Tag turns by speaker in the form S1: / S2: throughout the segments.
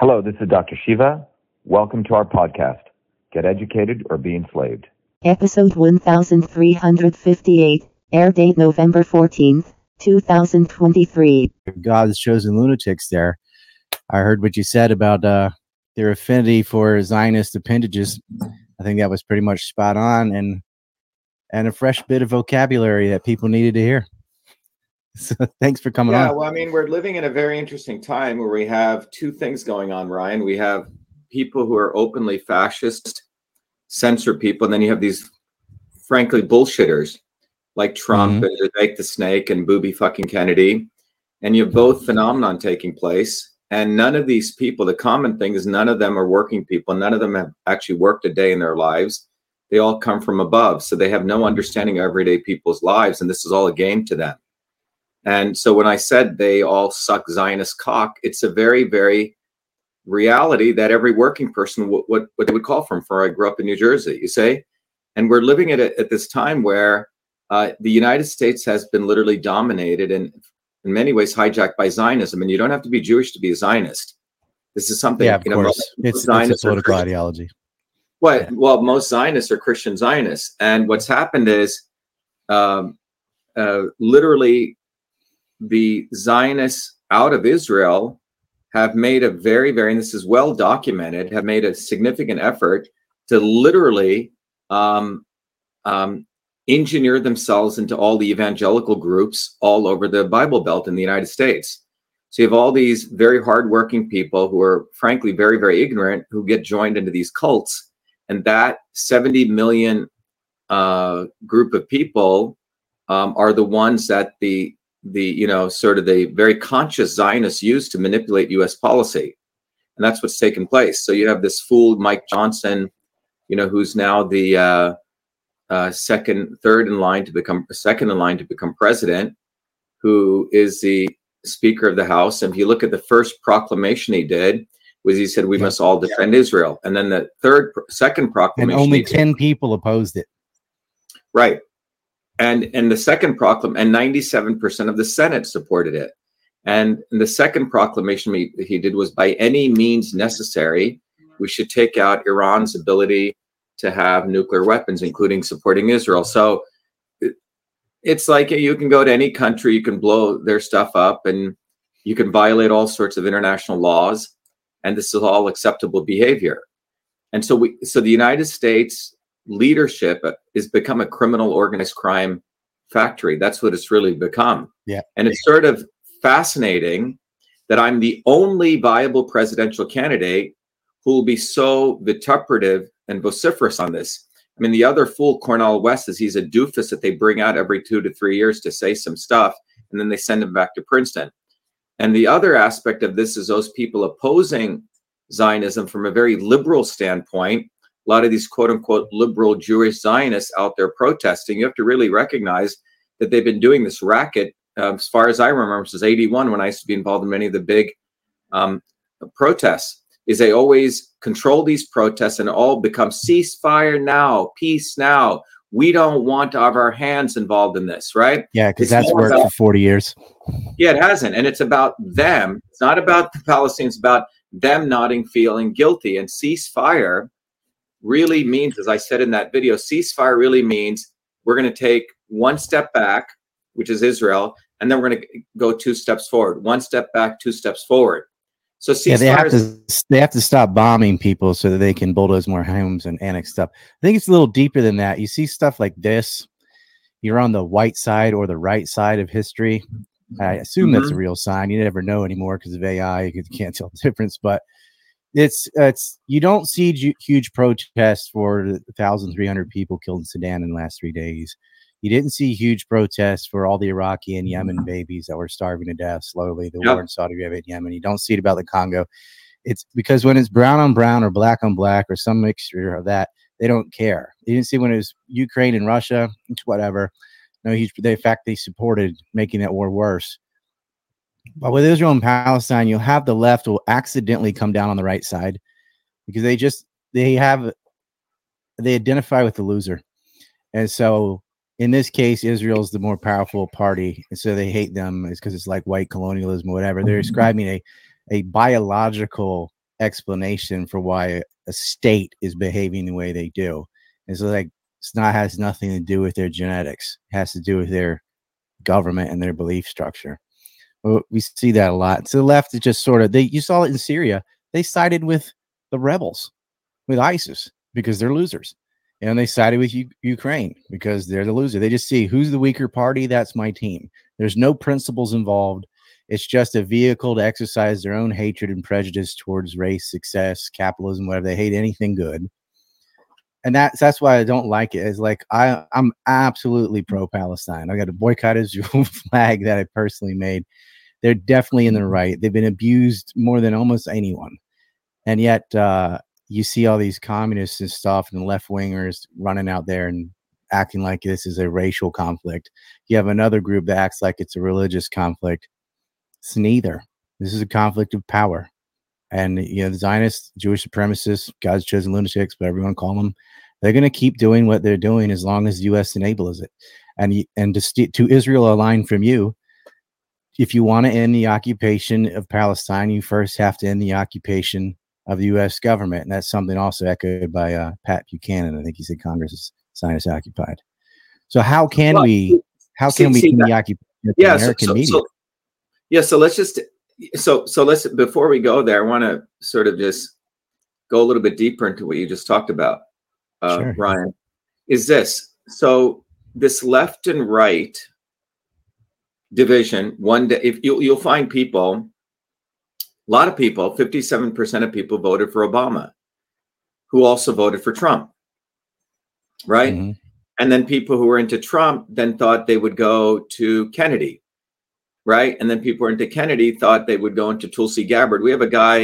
S1: Hello, this is Dr. Shiva. Welcome to our podcast, Get Educated or Be Enslaved.
S2: Episode 1358, air date November 14th, 2023.
S3: God's chosen lunatics there. I heard what you said about uh, their affinity for Zionist appendages. I think that was pretty much spot on and and a fresh bit of vocabulary that people needed to hear. So thanks for coming
S4: yeah,
S3: on.
S4: well, I mean, we're living in a very interesting time where we have two things going on, Ryan. We have people who are openly fascist, censor people, and then you have these, frankly, bullshitters like Trump
S3: Mhm.
S4: and Jake the Snake and Booby fucking Kennedy. And you have both phenomenon taking place. And none of these people, the common thing is none of them are working people. None of them have actually worked a day in their lives. They all come from above. So they have no understanding of everyday people's lives. And this is all a game to them. And so when I said they all suck Zionist cock, it's a very, very reality that every working person what what, what they would call from. For I grew up in New Jersey, you say, and we're living at a, at this time where uh, the United States has been literally dominated and in many ways hijacked by Zionism. And you don't have to be Jewish to be a Zionist. This is something
S3: yeah, of
S4: you know,
S3: course. It's, it's a political ideology.
S4: what?
S3: Yeah.
S4: Well, most Zionists are Christian Zionists, and what's happened is, um, uh, literally, the Zionists out of Israel have made a very, very, and this is well documented, have made a significant effort to literally um, um, engineer themselves into all the evangelical groups all over the Bible Belt in the United States. So you have all these very hardworking people who are, frankly, very, very ignorant who get joined into these cults and that 70 million uh, group of people um, are the ones that the the you know sort of the very conscious Zionists use to manipulate U.S. policy, and that's what's taken place. So you have this fool Mike Johnson, you know, who's now the uh, uh, second, third in line to become second in line to become president, who is the Speaker of the House. And if you look at the first proclamation he did, was he said we
S3: Yeah.
S4: must all defend Israel, and then the third, second proclamation, And
S3: only
S4: he did-
S3: 10 people opposed it.
S4: right, and and the second proclam, and ninety seven percent of the Senate supported it, and the second proclamation he, he did was by any means necessary, we should take out Iran's ability to have nuclear weapons, including supporting Israel. So. It's like you can go to any country, you can blow their stuff up, and you can violate all sorts of international laws, and this is all acceptable behavior. And so we, so the United States leadership has become a criminal organized crime factory. That's what it's really become.
S3: Yeah.
S4: And it's sort of fascinating that I'm the only viable presidential candidate who will be so vituperative and vociferous on this. I mean, the other fool, Cornel West, is he's a doofus that they bring out every two to three years to say some stuff, and then they send him back to Princeton. And the other aspect of this is those people opposing Zionism from a very liberal standpoint. A lot of these quote unquote liberal Jewish Zionists out there protesting, you have to really recognize that they've been doing this racket uh, as far as I remember since 81 when I used to be involved in many of the big um, protests. Is they always control these protests and all become ceasefire now, peace now. We don't want to have our hands involved in this, right?
S3: Yeah, because that's worked
S4: about-
S3: for 40 years.
S4: Yeah, it hasn't. And it's about them. It's not about the Palestinians, it's about them nodding, feeling guilty. And ceasefire really means, as I said in that video, ceasefire really means we're going to take one step back, which is Israel, and then we're going to go two steps forward. One step back, two steps forward. So ceasefire
S3: Yeah, they have
S4: is-
S3: to they have to stop bombing people so that they can bulldoze more homes and annex stuff. I think it's a little deeper than that. You see stuff like this, you're on the white side or the right side of history. I assume that's a mm-hmm. real sign. You never know anymore because of AI. You can't tell the difference, but it's it's you don't see ju- huge protests for the 1,300 people killed in Sudan in the last three days. You didn't see huge protests for all the Iraqi and Yemen mm-hmm. babies that were starving to death slowly. The
S4: Yep.
S3: war in Saudi Arabia and Yemen. You don't see it about the Congo. It's because when it's brown on brown or black on black or some mixture of that, they don't care. You didn't see when it was Ukraine and Russia, it's whatever. No, huge. They, in fact, they supported making that war worse. But with Israel and Palestine, you'll have the left will accidentally come down on the right side because they just they have they identify with the loser, and so in this case, Israel's the more powerful party, and so they hate them. It's because it's like white colonialism or whatever. They're mm-hmm. describing a a biological explanation for why a state is behaving the way they do. It's like it's not has nothing to do with their genetics. It has to do with their government and their belief structure. Well, we see that a lot. To the left, it just sort of they you saw it in Syria. They sided with the rebels, with ISIS, because they're losers. And they sided with U- Ukraine because they're the loser. They just see who's the weaker party. That's my team. There's no principles involved. It's just a vehicle to exercise their own hatred and prejudice towards race, success, capitalism, whatever. They hate anything good. And that's that's why I don't like it. Is like I I'm absolutely pro Palestine. I got a boycott Israel flag that I personally made. They're definitely in the right. They've been abused more than almost anyone, and yet uh, you see all these communists and stuff and left wingers running out there and acting like this is a racial conflict. You have another group that acts like it's a religious conflict. It's neither. This is a conflict of power. And you know, the Zionists, Jewish supremacists, God's chosen lunatics, whatever you want to call them, they're going to keep doing what they're doing as long as the U.S. enables it. And and to, st- to Israel, a line from you: if you want to end the occupation of Palestine, you first have to end the occupation of the U.S. government, and that's something also echoed by uh, Pat Buchanan. I think he said Congress is Zionist occupied. So how can well, we? How can we see the occupation
S4: yeah, American so, so, media? So, yeah, so let's just so so let's before we go there, I want to sort of just go a little bit deeper into what you just talked about, uh, sure. Ryan. Is this so? This left and right division. One day, if you, you'll find people, a lot of people, fifty-seven percent of people voted for Obama, who also voted for Trump, right? Mm-hmm. And then people who were into Trump then thought they would go to Kennedy right? And then people into Kennedy thought they would go into Tulsi Gabbard. We have a guy,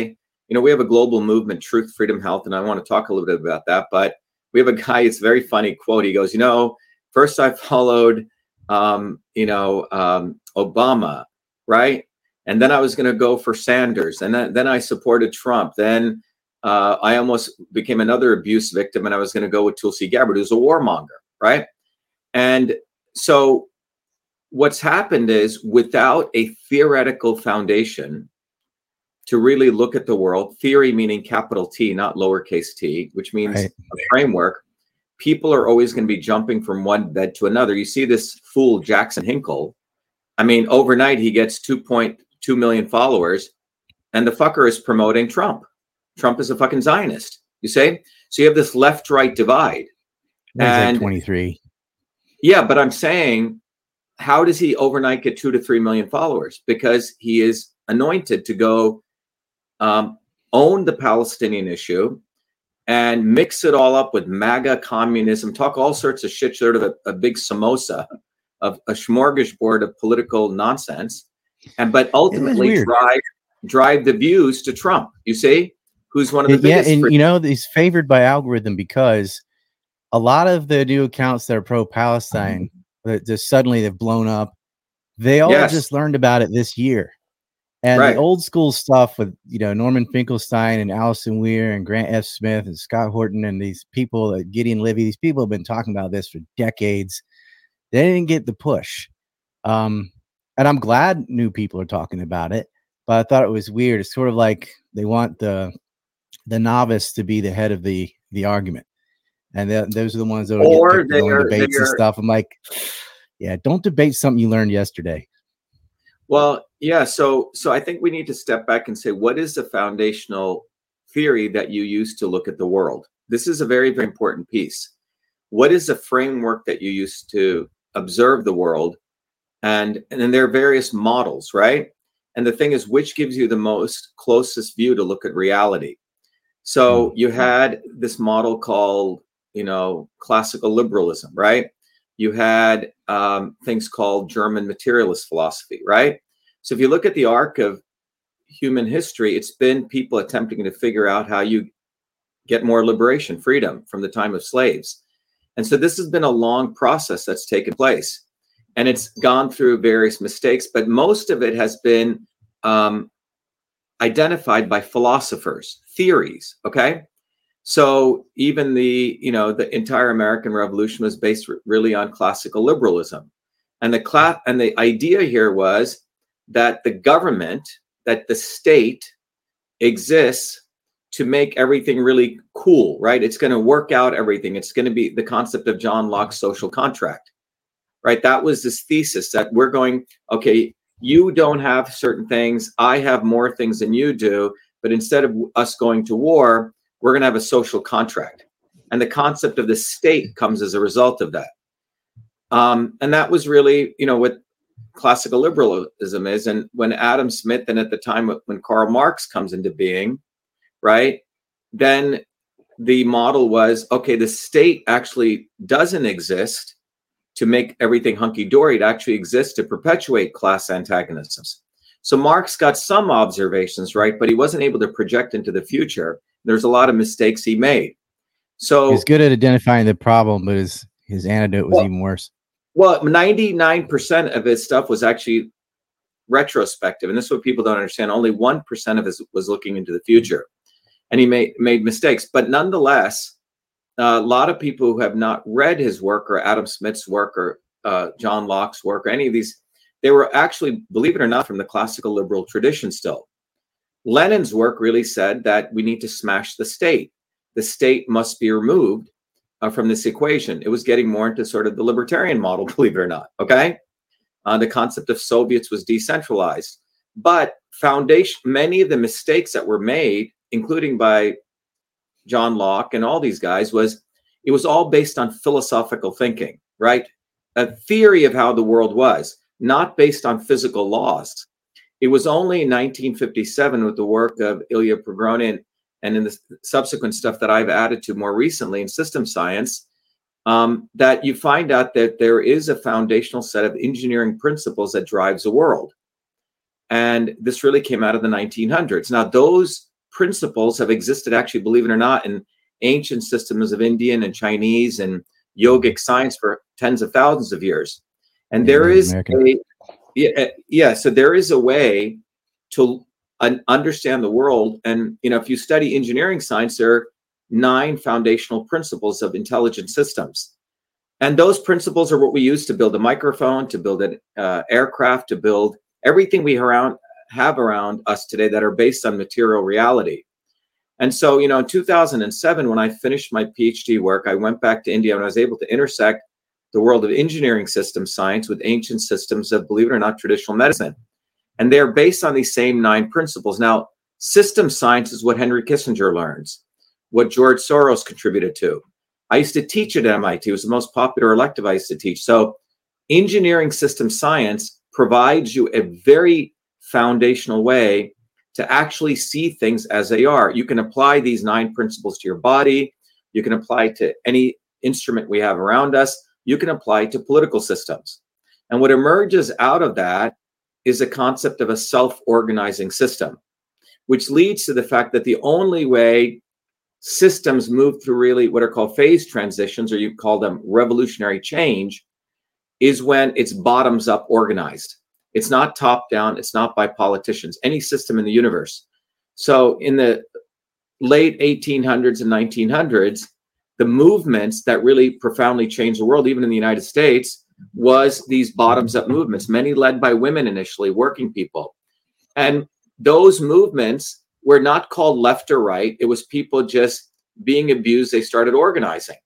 S4: you know, we have a global movement, Truth, Freedom, Health, and I want to talk a little bit about that. But we have a guy, it's a very funny quote. He goes, you know, first I followed, um, you know, um, Obama, right? And then I was going to go for Sanders, and then, then I supported Trump. Then uh, I almost became another abuse victim, and I was going to go with Tulsi Gabbard, who's a warmonger, right? And so what's happened is without a theoretical foundation to really look at the world, theory meaning capital T, not lowercase t, which means right. a framework, people are always going to be jumping from one bed to another. You see this fool, Jackson Hinkle. I mean, overnight he gets 2.2 million followers, and the fucker is promoting Trump. Trump is a fucking Zionist. You say? So you have this left right divide.
S3: and 23.
S4: Yeah, but I'm saying how does he overnight get two to three million followers? Because he is anointed to go um, own the Palestinian issue and mix it all up with MAGA communism, talk all sorts of shit, sort of a, a big samosa of a smorgasbord of political nonsense, and but ultimately drive drive the views to Trump. You see, who's one of the
S3: yeah,
S4: biggest.
S3: and you know he's favored by algorithm because a lot of the new accounts that are pro Palestine that just suddenly they've blown up. They all yes. just learned about it this year. And right. the old school stuff with you know Norman Finkelstein and Allison Weir and Grant F. Smith and Scott Horton and these people, Gideon Levy, these people have been talking about this for decades. They didn't get the push, um, and I'm glad new people are talking about it. But I thought it was weird. It's sort of like they want the the novice to be the head of the the argument and those are the ones that or get are, debates and stuff. I'm like, yeah, don't debate something you learned yesterday.
S4: Well, yeah. So, so I think we need to step back and say, what is the foundational theory that you use to look at the world? This is a very, very important piece. What is the framework that you use to observe the world? And and then there are various models, right? And the thing is, which gives you the most closest view to look at reality? So hmm. you had this model called you know, classical liberalism, right? You had um, things called German materialist philosophy, right? So if you look at the arc of human history, it's been people attempting to figure out how you get more liberation, freedom from the time of slaves. And so this has been a long process that's taken place. And it's gone through various mistakes, but most of it has been um, identified by philosophers, theories, okay? So even the you know the entire American Revolution was based really on classical liberalism, and the class and the idea here was that the government, that the state exists to make everything really cool, right? It's going to work out everything. It's going to be the concept of John Locke's social contract, right? That was this thesis that we're going, okay, you don't have certain things, I have more things than you do, but instead of us going to war, we're going to have a social contract. And the concept of the state comes as a result of that. Um, and that was really, you know, what classical liberalism is. And when Adam Smith, and at the time when Karl Marx comes into being, right, then the model was okay, the state actually doesn't exist to make everything hunky dory. It actually exists to perpetuate class antagonisms. So Marx got some observations right, but he wasn't able to project into the future. There's a lot of mistakes he made. So
S3: he's good at identifying the problem, but his his antidote was well, even worse.
S4: Well, 99% of his stuff was actually retrospective. And this is what people don't understand. Only 1% of his was looking into the future. And he made, made mistakes. But nonetheless, uh, a lot of people who have not read his work or Adam Smith's work or uh, John Locke's work or any of these, they were actually, believe it or not, from the classical liberal tradition still. Lenin's work really said that we need to smash the state. The state must be removed uh, from this equation. It was getting more into sort of the libertarian model, believe it or not. Okay. Uh, the concept of Soviets was decentralized. But foundation, many of the mistakes that were made, including by John Locke and all these guys, was it was all based on philosophical thinking, right? A theory of how the world was, not based on physical laws. It was only in 1957 with the work of Ilya Prigogine and in the subsequent stuff that I've added to more recently in system science, um, that you find out that there is a foundational set of engineering principles that drives the world. And this really came out of the 1900s. Now, those principles have existed, actually, believe it or not, in ancient systems of Indian and Chinese and yogic science for tens of thousands of years. And there is American. a yeah, yeah, so there is a way to understand the world. And you know, if you study engineering science, there are nine foundational principles of intelligent systems. And those principles are what we use to build a microphone, to build an uh, aircraft, to build everything we around, have around us today that are based on material reality. And so, you know, in 2007, when I finished my PhD work, I went back to India and I was able to intersect the world of engineering system science with ancient systems of, believe it or not, traditional medicine. And they're based on these same nine principles. Now, system science is what Henry Kissinger learns, what George Soros contributed to. I used to teach at MIT. It was the most popular elective I used to teach. So, engineering system science provides you a very foundational way to actually see things as they are. You can apply these nine principles to your body. You can apply to any instrument we have around us. You can apply to political systems. And what emerges out of that is a concept of a self organizing system, which leads to the fact that the only way systems move through really what are called phase transitions, or you call them revolutionary change, is when it's bottoms up organized. It's not top down, it's not by politicians, any system in the universe. So in the late 1800s and 1900s, the movements that really profoundly changed the world, even in the United States, was these bottoms up movements, many led by women initially, working people. And those movements were not called left or right. It was people just being abused. They started organizing.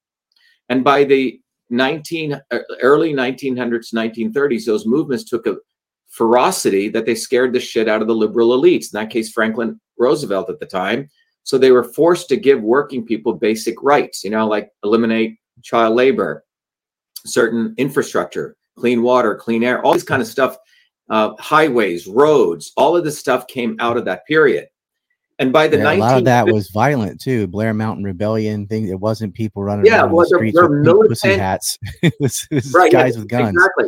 S4: And by the 19 uh, early 1900s 1930s those movements took a ferocity that they scared the shit out of the liberal elites in that case franklin roosevelt at the time so they were forced to give working people basic rights you know like eliminate child labor certain infrastructure, clean water, clean air, all this kind of stuff, uh, highways, roads, all of this stuff came out of that period. And by the yeah, 19-
S3: a lot of that was violent too. Blair Mountain Rebellion thing. It wasn't people running
S4: yeah,
S3: around
S4: well,
S3: the streets with pussy hats. it was, it was right, guys with guns.
S4: Exactly.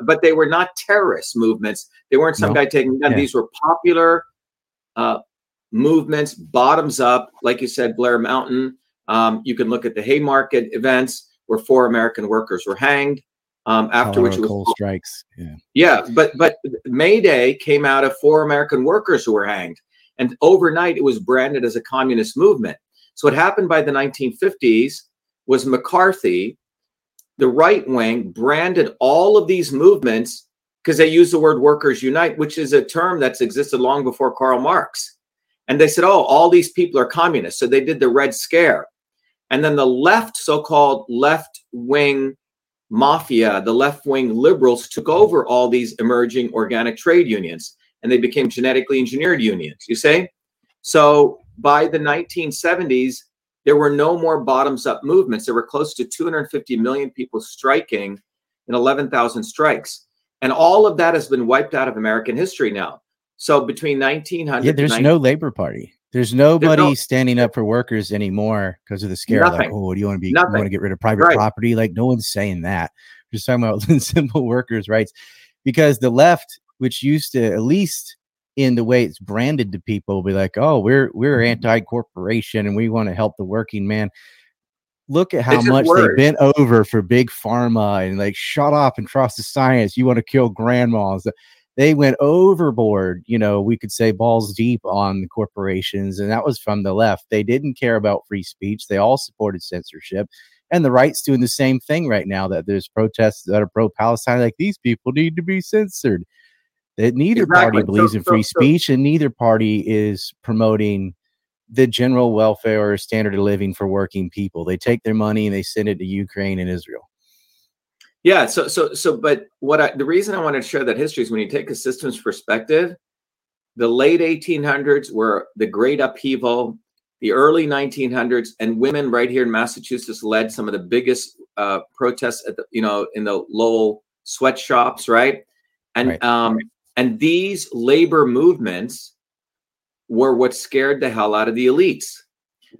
S4: But they were not terrorist movements. They weren't some no. guy taking gun. Yeah. These were popular uh, movements, bottoms up. Like you said, Blair Mountain. Um, you can look at the Haymarket events where four American workers were hanged. Um, after Colorado which it was
S3: coal strikes. Yeah.
S4: Yeah, but but May Day came out of four American workers who were hanged, and overnight it was branded as a communist movement. So what happened by the 1950s was McCarthy, the right wing, branded all of these movements because they use the word workers unite, which is a term that's existed long before Karl Marx. And they said, oh, all these people are communists. So they did the Red Scare. And then the left, so called left wing mafia, the left wing liberals took over all these emerging organic trade unions and they became genetically engineered unions, you see? So by the 1970s, there were no more bottoms up movements. There were close to 250 million people striking in 11,000 strikes. And all of that has been wiped out of American history now. So between 1900,
S3: yeah, there's 19- no Labor Party. There's nobody no, standing up for workers anymore because of the scare. Nothing. Like, oh, do you want to be? Nothing. You want to get rid of private right. property? Like, no one's saying that. We're just talking about simple workers' rights, because the left, which used to at least in the way it's branded to people, be like, oh, we're we're mm-hmm. anti-corporation and we want to help the working man. Look at how much they bent over for big pharma and like shut up and trust the science. You want to kill grandmas they went overboard, you know, we could say balls deep on the corporations, and that was from the left. They didn't care about free speech. They all supported censorship. And the right's doing the same thing right now that there's protests that are pro Palestine, like these people need to be censored. That neither exactly. party believes so, in free so, speech, so. and neither party is promoting the general welfare or standard of living for working people. They take their money and they send it to Ukraine and Israel.
S4: Yeah. So, so, so, but what I, the reason I wanted to share that history is when you take a systems perspective, the late 1800s were the great upheaval, the early 1900s, and women right here in Massachusetts led some of the biggest uh, protests at the, you know, in the Lowell sweatshops, right? And, right. um, and these labor movements were what scared the hell out of the elites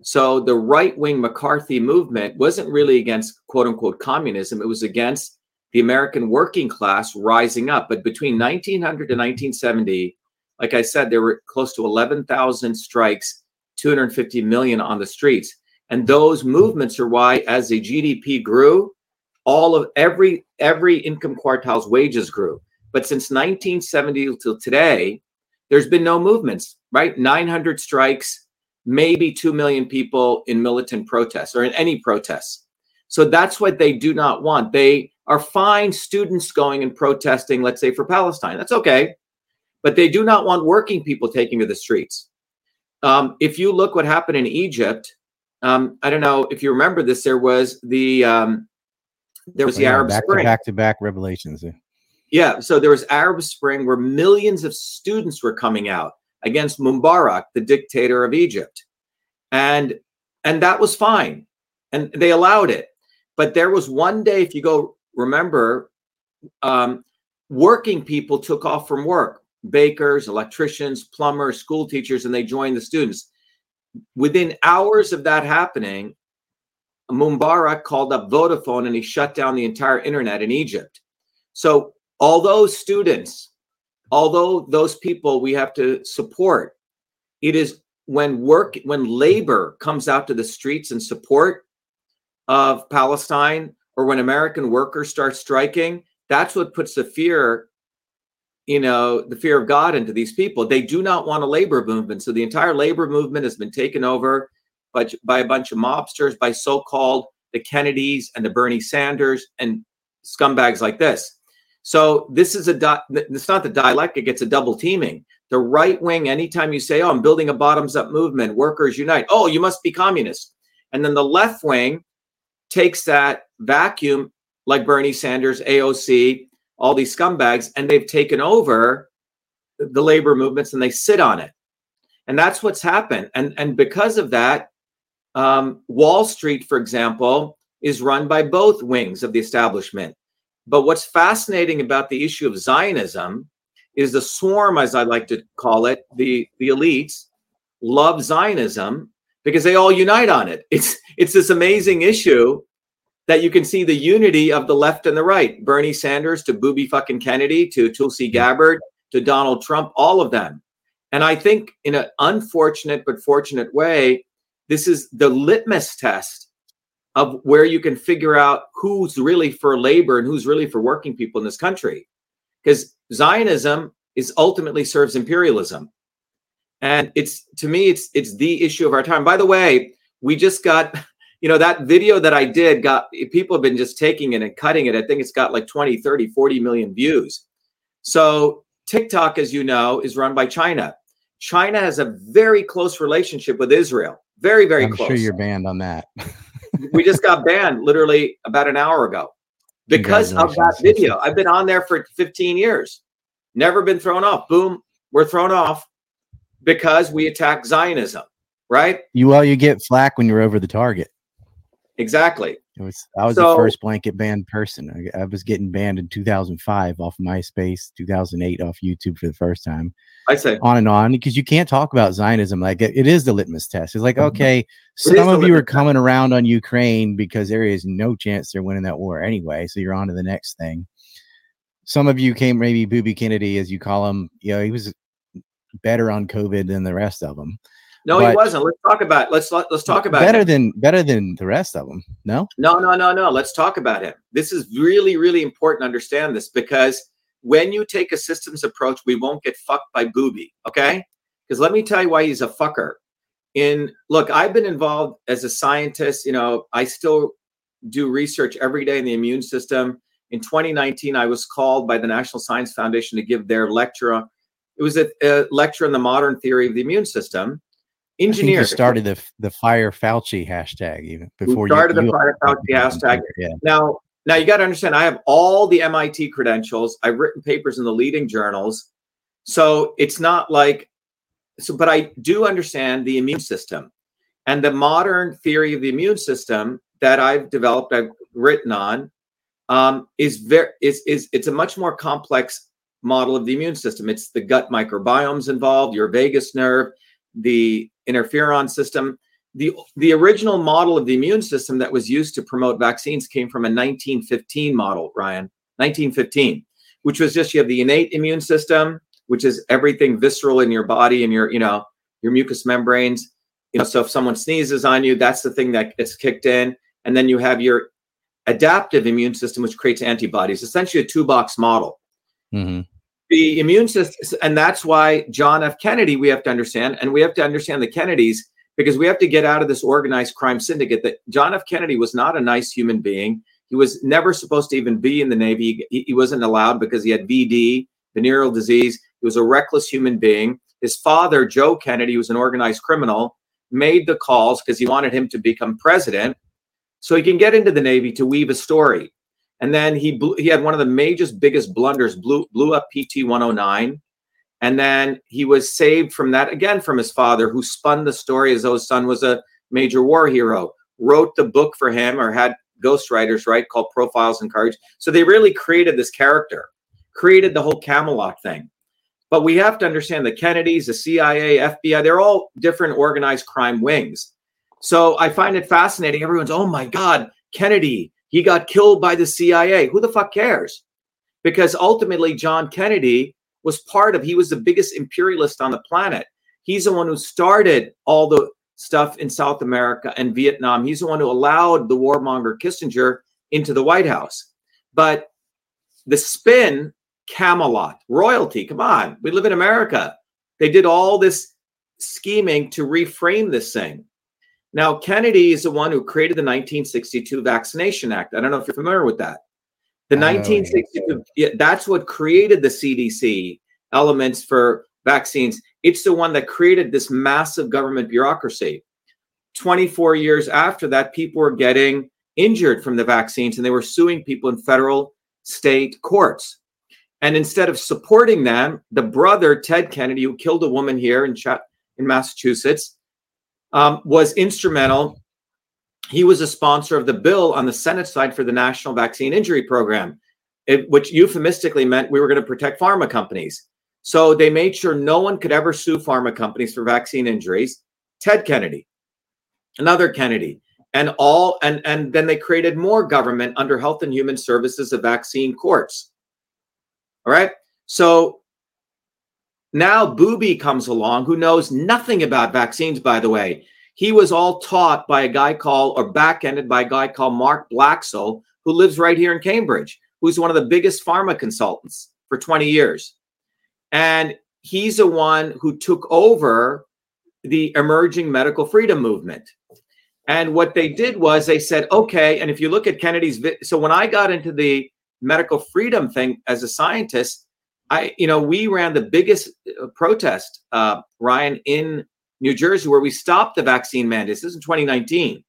S4: so the right wing McCarthy movement wasn't really against quote unquote communism, it was against the American working class rising up. But between 1900 and 1970, like I said, there were close to 11,000 strikes, 250 million on the streets. And those movements are why, as the GDP grew, all of every every income quartile's wages grew. But since 1970 till today, there's been no movements, right? 900 strikes, maybe 2 million people in militant protests or in any protests. So that's what they do not want. They are fine students going and protesting, let's say for Palestine. That's okay. But they do not want working people taking to the streets. Um, if you look what happened in Egypt, um, I don't know if you remember this. There was the um, there was the yeah, Arab
S3: back
S4: Spring,
S3: to back to back revelations.
S4: Yeah. yeah, so there was Arab Spring where millions of students were coming out against Mubarak, the dictator of Egypt. And and that was fine. And they allowed it. But there was one day, if you go remember, um, working people took off from work bakers, electricians, plumbers, school teachers, and they joined the students. Within hours of that happening, Mubarak called up Vodafone and he shut down the entire internet in Egypt. So, although students although those people we have to support, it is when work, when labor comes out to the streets in support of Palestine, or when American workers start striking, that's what puts the fear, you know, the fear of God into these people. They do not want a labor movement. So the entire labor movement has been taken over by, by a bunch of mobsters, by so called the Kennedys and the Bernie Sanders and scumbags like this. So this is a di- it's not the dialectic; it's a double teaming. The right wing, anytime you say, "Oh, I'm building a bottoms up movement, workers unite," oh, you must be communist, and then the left wing takes that vacuum, like Bernie Sanders, AOC, all these scumbags, and they've taken over the labor movements and they sit on it, and that's what's happened. And and because of that, um, Wall Street, for example, is run by both wings of the establishment but what's fascinating about the issue of Zionism is the swarm, as I like to call it, the, the elites love Zionism because they all unite on it. It's it's this amazing issue that you can see the unity of the left and the right. Bernie Sanders to Booby fucking Kennedy to Tulsi Gabbard to Donald Trump, all of them. And I think in an unfortunate but fortunate way, this is the litmus test of where you can figure out who's really for labor and who's really for working people in this country. Because Zionism is ultimately serves imperialism. And it's to me, it's it's the issue of our time. By the way, we just got, you know, that video that I did got people have been just taking it and cutting it. I think it's got like 20, 30, 40 million views. So TikTok, as you know, is run by China. China has a very close relationship with Israel. Very, very
S3: I'm
S4: close.
S3: sure you're banned on that.
S4: we just got banned literally about an hour ago because of that video. I've been on there for 15 years, never been thrown off. Boom, we're thrown off because we attack Zionism, right?
S3: you well, you get flack when you're over the target.
S4: Exactly.
S3: It was I was
S4: So-
S3: the first blanket banned person. I, I was getting banned in 2005 off MySpace, 2008 off YouTube for the first time.
S4: I say,
S3: on and on because you can't talk about Zionism like it, it is the litmus test. It's like
S4: Mhm.
S3: okay, some of you are
S4: litmus test.
S3: coming around on Ukraine because there is no chance they're winning that war anyway. So you're on to the next thing. Some of you came maybe Booby Kennedy, as you call him. You know he was better on COVID than the rest of them.
S4: No, he wasn't. Let's talk about. Let's let's talk about
S3: better
S4: him.
S3: than better than the rest of them. No,
S4: No, no, no, no. Let's talk about him. This is really, really important to understand this because when you take a systems approach, we won't get fucked by booby. Okay. Because let me tell you why he's a fucker. In look, I've been involved as a scientist. You know, I still do research every day in the immune system. In 2019, I was called by the National Science Foundation to give their lecture. It was a, a lecture on the modern theory of the immune system.
S3: Think you
S4: Engineers
S3: started the the fire Fauci hashtag even before you
S4: started
S3: you,
S4: the
S3: you-
S4: Fire Fauci hashtag.
S3: Yeah,
S4: Now, now you got to understand, I have all the MIT credentials. I've written papers in the leading journals. So it's not like, so, but I do understand the immune system and the modern theory of the immune system that I've developed, I've written on, um, is very, is, is, it's a much more complex model of the immune system. It's the gut microbiomes involved, your vagus nerve, the interferon system. The the original model of the immune system that was used to promote vaccines came from a 1915 model ryan 1915 which was just you have the innate immune system which is everything visceral in your body and your you know your mucous membranes. You know so if someone sneezes on you that's the thing that gets kicked in. And then you have your adaptive immune system which creates antibodies. Essentially a two box model.
S3: Mhm.
S4: The immune system and that's why john f. Kennedy we have to understand and we have to understand the kennedys because we have to get out of this organized crime syndicate that john f. Kennedy was not a nice human being. He was never supposed to even be in the navy. He, he wasn't allowed because he had vd venereal disease. He was a reckless human being. His father joe kennedy was an organized criminal made the calls because he wanted him to become president so he can get into the navy to weave a story and then he blew, he had one of the major biggest blunders blew blew up pt 109 and then he was saved from that again from his father who spun the story as though his son was a major war hero wrote the book for him or had ghostwriters right called profiles in courage. So they really created this character created the whole camelot thing. But we have to understand the kennedys the cia fbi they're all different organized crime wings. So i find it fascinating. Everyone's oh my god kennedy he got killed by the cia who the fuck cares? Because ultimately john kennedy was part of he was the biggest imperialist on the planet. He's the one who started all the stuff in south america and vietnam. He's the one who allowed the warmonger kissinger into the white house. But the spin camelot royalty come on. We live in america. They did all this scheming to reframe this thing now kennedy is the one who created the 1962 vaccination act. I don't know if you're familiar with that. The
S3: Oh, yeah.
S4: 1962 yeah, that's what created the cdc elements for vaccines. It's the one that created this massive government bureaucracy. 24 years after that people were getting injured from the vaccines and they were suing people in federal state courts. And instead of supporting them the brother ted kennedy who killed a woman here in, Cha- in massachusetts um, was instrumental. He was a sponsor of the bill on the senate side for the national vaccine injury program it, which euphemistically meant we were going to protect pharma companies. So they made sure no one could ever sue pharma companies for vaccine injuries. Ted kennedy another kennedy and all and and then they created more government under health and human services of vaccine courts. All right? So now booby comes along who knows nothing about vaccines by the way he was all taught by a guy called or back-ended by a guy called mark blaxill who lives right here in cambridge who's one of the biggest pharma consultants for 20 years and he's the one who took over the emerging medical freedom movement and what they did was they said, okay. And if you look at Kennedy's, so when I got into the medical freedom thing as a scientist, I, you know, we ran the biggest uh, protest, uh, Ryan, in New Jersey, where we stopped the vaccine mandates. This is in 2019.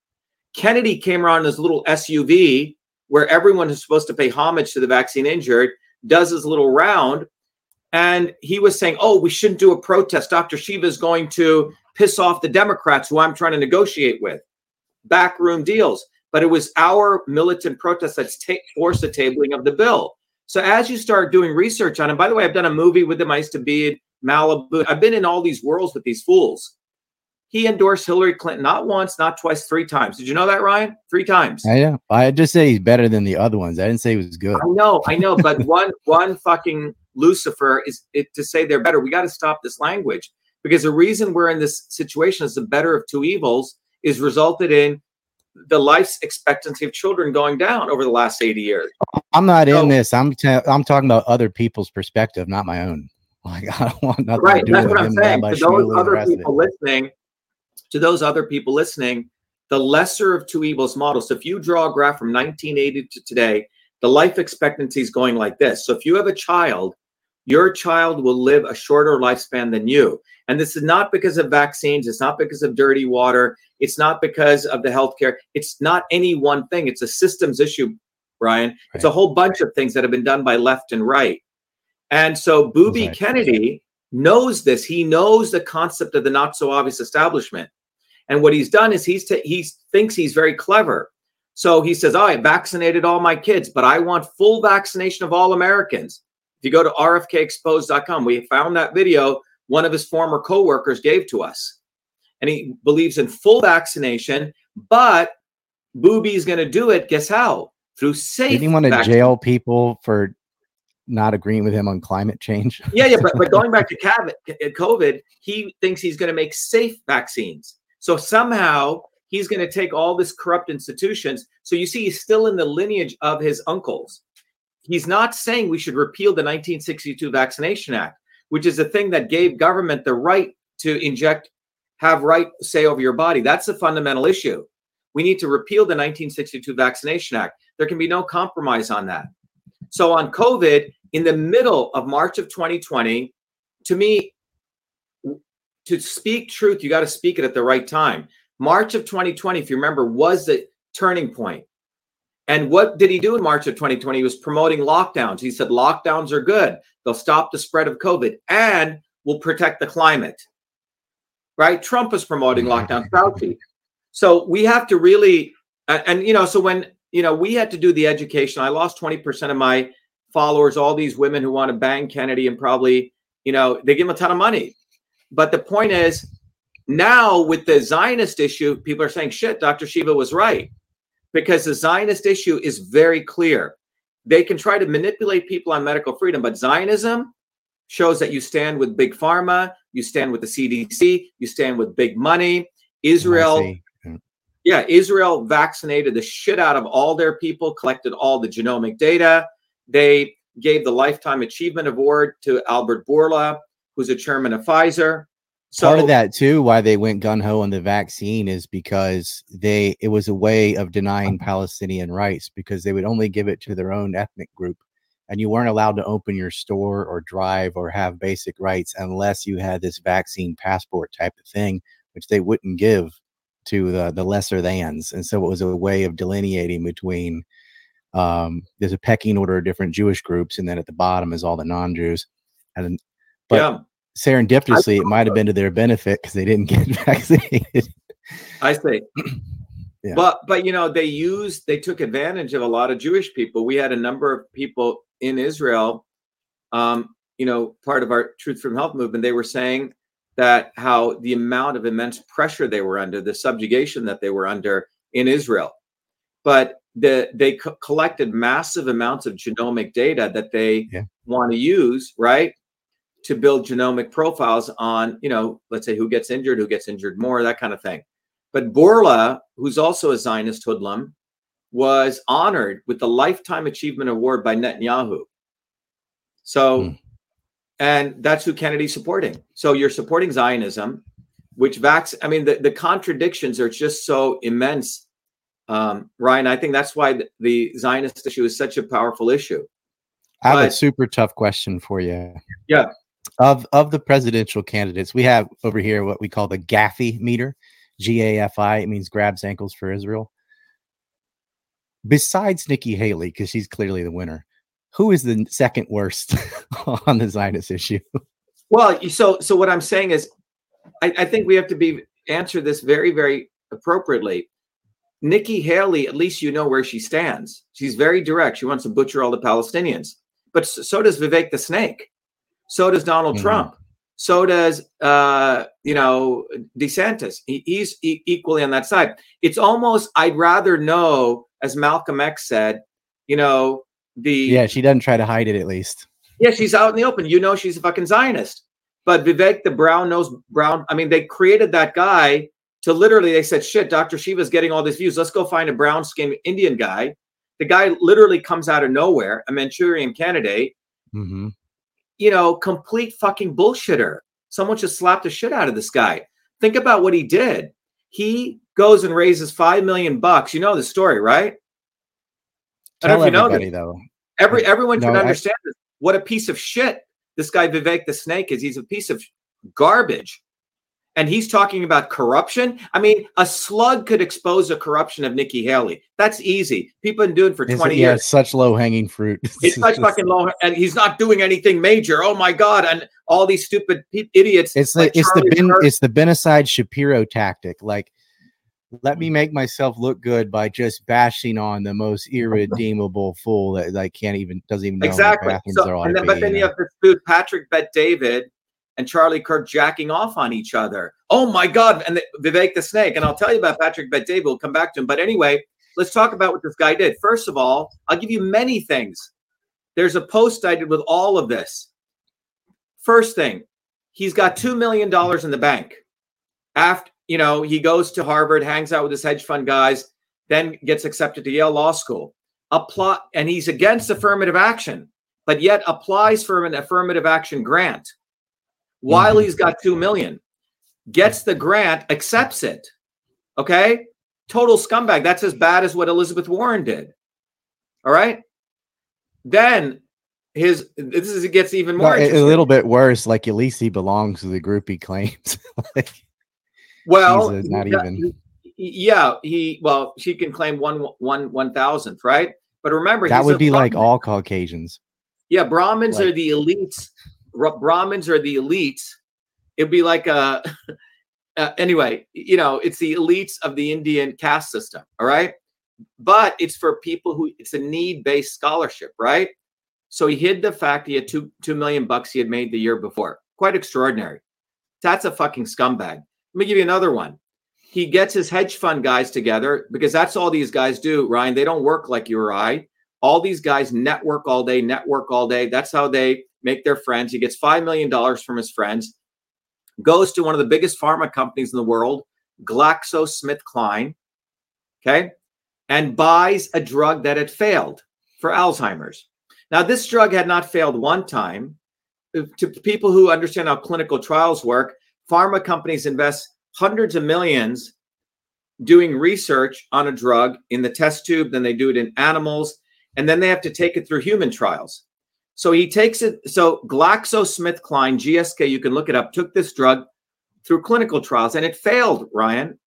S4: Kennedy came around in this little SUV where everyone is supposed to pay homage to the vaccine injured, does his little round. And he was saying, Oh, we shouldn't do a protest. Dr. Shiva is going to piss off the Democrats who I'm trying to negotiate with. Backroom deals. But it was our militant protest that's ta- forced the tabling of the bill. So as you start doing research on him, by the way, I've done a movie with him. I used to be in Malibu. I've been in all these worlds with these fools. He endorsed Hillary Clinton not once, not twice, three times. Did you know that, Ryan? Three times.
S3: I know. I just say he's better than the other ones. I didn't say he was good.
S4: I know, I know, but one one fucking Lucifer is it, to say they're better. We got to stop this language because the reason we're in this situation is the better of two evils is resulted in the life expectancy of children going down over the last 80 years.
S3: I'm not so, in this. I'm i I'm talking about other people's perspective, not my own. Like I don't want nothing
S4: right,
S3: to do
S4: that's
S3: with
S4: what I'm saying. To those other people listening, to those other people listening, the lesser of two evils model. So if you draw a graph from 1980 to today, the life expectancy is going like this. So if you have a child, your child will live a shorter lifespan than you. And this is not because of vaccines. It's not because of dirty water. It's not because of the healthcare. It's not any one thing. It's a systems issue, Ryan. Right. It's a whole bunch of things that have been done by left and right. And so Booby exactly. Kennedy knows this. He knows the concept of the not so obvious establishment. And what he's done is he's t- he thinks he's very clever. So he says, oh, I vaccinated all my kids, but I want full vaccination of all Americans. If you go to rfkexposed.com, we found that video one of his former coworkers gave to us. And he believes in full vaccination, but Booby's going to do it. Guess how? Through safe.
S3: Did he want to jail people for not agreeing with him on climate change?
S4: yeah, yeah. But, but going back to uh, COVID, he thinks he's going to make safe vaccines. So somehow he's going to take all this corrupt institutions. So you see, he's still in the lineage of his uncles. He's not saying we should repeal the 1962 Vaccination Act which is the thing that gave government the right to inject, have right say over your body. That's a fundamental issue. We need to repeal the 1962 Vaccination Act. There can be no compromise on that. So on COVID, in the middle of March of 2020, to me, to speak truth, you got to speak it at the right time. March of 2020, if you remember, was the turning point. And what did he do in March of 2020? He was promoting lockdowns. He said lockdowns are good. They'll stop the spread of COVID and will protect the climate. Right? Trump was promoting mm-hmm. lockdowns. Fauci. So we have to really, and, and you know, so when you know we had to do the education, I lost 20% of my followers. All these women who want to bang Kennedy and probably, you know, they give him a ton of money. But the point is, now with the Zionist issue, people are saying, "Shit, Dr. Shiva was right." Because the Zionist issue is very clear. They can try to manipulate people on medical freedom, but Zionism shows that you stand with big pharma, you stand with the CDC, you stand with big money. Israel, mm. yeah, Israel vaccinated the shit out of all their people, collected all the genomic data. They gave the Lifetime Achievement Award to Albert Bourla, who's a chairman of Pfizer.
S3: So, Part of that too, why they went gun ho on the vaccine is because they it was a way of denying Palestinian rights because they would only give it to their own ethnic group, and you weren't allowed to open your store or drive or have basic rights unless you had this vaccine passport type of thing, which they wouldn't give to the the lesser thans, and so it was a way of delineating between. Um, there's a pecking order of different Jewish groups, and then at the bottom is all the non-Jews, and but. Yeah serendipitously, it might have been to their benefit because they didn't get vaccinated.
S4: I see. yeah. But but you know they used they took advantage of a lot of Jewish people. We had a number of people in Israel. Um, you know, part of our Truth Freedom Health movement, they were saying that how the amount of immense pressure they were under, the subjugation that they were under in Israel, but the, they co- collected massive amounts of genomic data that they yeah. want to use, right? To build genomic profiles on, you know, let's say who gets injured, who gets injured more, that kind of thing. But Bourla, who's also a Zionist hoodlum, was honored with the Lifetime Achievement Award by Netanyahu. So, mm. and that's who Kennedy's supporting. So you're supporting Zionism, which vax. I mean, the, the contradictions are just so immense. Um, Ryan, I think that's why the, the Zionist issue is such a powerful issue.
S3: I have a super tough question for you.
S4: Yeah.
S3: Of of the presidential candidates, we have over here what we call the Gafi meter, G A F I. It means grabs ankles for Israel. Besides Nikki Haley, because she's clearly the winner, who is the second worst on the Zionist issue?
S4: Well, so so what I'm saying is, I, I think we have to be answer this very very appropriately. Nikki Haley, at least you know where she stands. She's very direct. She wants to butcher all the Palestinians, but so does Vivek the Snake. So does Donald
S3: Mhm.
S4: Trump. So does uh, you know DeSantis. He, he's e- equally on that side. It's almost I'd rather know, as Malcolm X said, you know the
S3: yeah, she doesn't try to hide it at least.
S4: yeah, she's out in the open. You know she's a fucking Zionist. But Vivek the brown nose brown. I mean, they created that guy to literally. They said, "Shit, Dr. Shiva's getting all these views. Let's go find a brown skinned Indian guy." The guy literally comes out of nowhere, a Manchurian candidate.
S3: hmm
S4: You know, complete fucking bullshitter. Someone just slapped the shit out of this guy. Think about what he did. He goes and raises five million bucks. You know the story, right? I don't know if you know this.
S3: though.
S4: Every everyone
S3: No,
S4: should understand this. What a piece of shit this guy Vivek the Snake is. He's a piece of garbage. And he's talking about corruption. I mean, a slug could expose the corruption of Nikki Haley. That's easy. People have been doing it for
S3: It's,
S4: 20
S3: yeah,
S4: years.
S3: such low hanging fruit.
S4: It's such fucking low, and he's not doing anything major. Oh my god! And all these stupid idiots.
S3: It's the
S4: like
S3: it's the ben,
S4: Kirk-
S3: it's the Benicide Shapiro tactic. Like, let me mm. make myself look good by just bashing on the most irredeemable fool that like can't even doesn't even know
S4: exactly.
S3: The
S4: So, then, but then you have this dude Patrick Bet David and Charlie Kirk jacking off on each other. Oh my God! And the, Vivek the Snake. And I'll tell you about Patrick Bet David. We'll come back to him. But anyway, let's talk about what this guy did. First of all, I'll give you many things. There's a post I did with all of this. First thing, he's got two million dollars in the bank. After you know, he goes to Harvard, hangs out with his hedge fund guys, then gets accepted to Yale Law School. Apply, and he's against affirmative action, but yet applies for an affirmative action grant while
S3: Mhm.
S4: he's got two million. Gets the grant, accepts it. Okay, total scumbag. That's as bad as what Elizabeth Warren did. All right. Then his this is it gets even more
S3: Well, a, little bit worse. Like at least he belongs to the group he claims. like,
S4: Well,
S3: Jesus, not
S4: yeah,
S3: even.
S4: Yeah, he well, she can claim one one one thousandth, right? But remember,
S3: that would be like all Caucasians.
S4: Yeah, Brahmins are the elites. Ra- Brahmins are the elites. It'd be like a uh, anyway. You know, it's the elites of the Indian caste system. All right, but it's for people who it's a need-based scholarship, right? So he hid the fact he had two two million bucks he had made the year before. Quite extraordinary. That's a fucking scumbag. Let me give you another one. He gets his hedge fund guys together because that's all these guys do, Ryan. They don't work like you or I all these guys network all day, network all day. That's how they make their friends. He gets $5 million from his friends, goes to one of the biggest pharma companies in the world, GlaxoSmithKline, okay, and buys a drug that had failed for Alzheimer's. Now, this drug had not failed one time. To people who understand how clinical trials work, pharma companies invest hundreds of millions doing research on a drug in the test tube, then they do it in animals, and then they have to take it through human trials. So he takes it. So GlaxoSmithKline, GSK, you can look it up, took this drug through clinical trials and it failed, Ryan.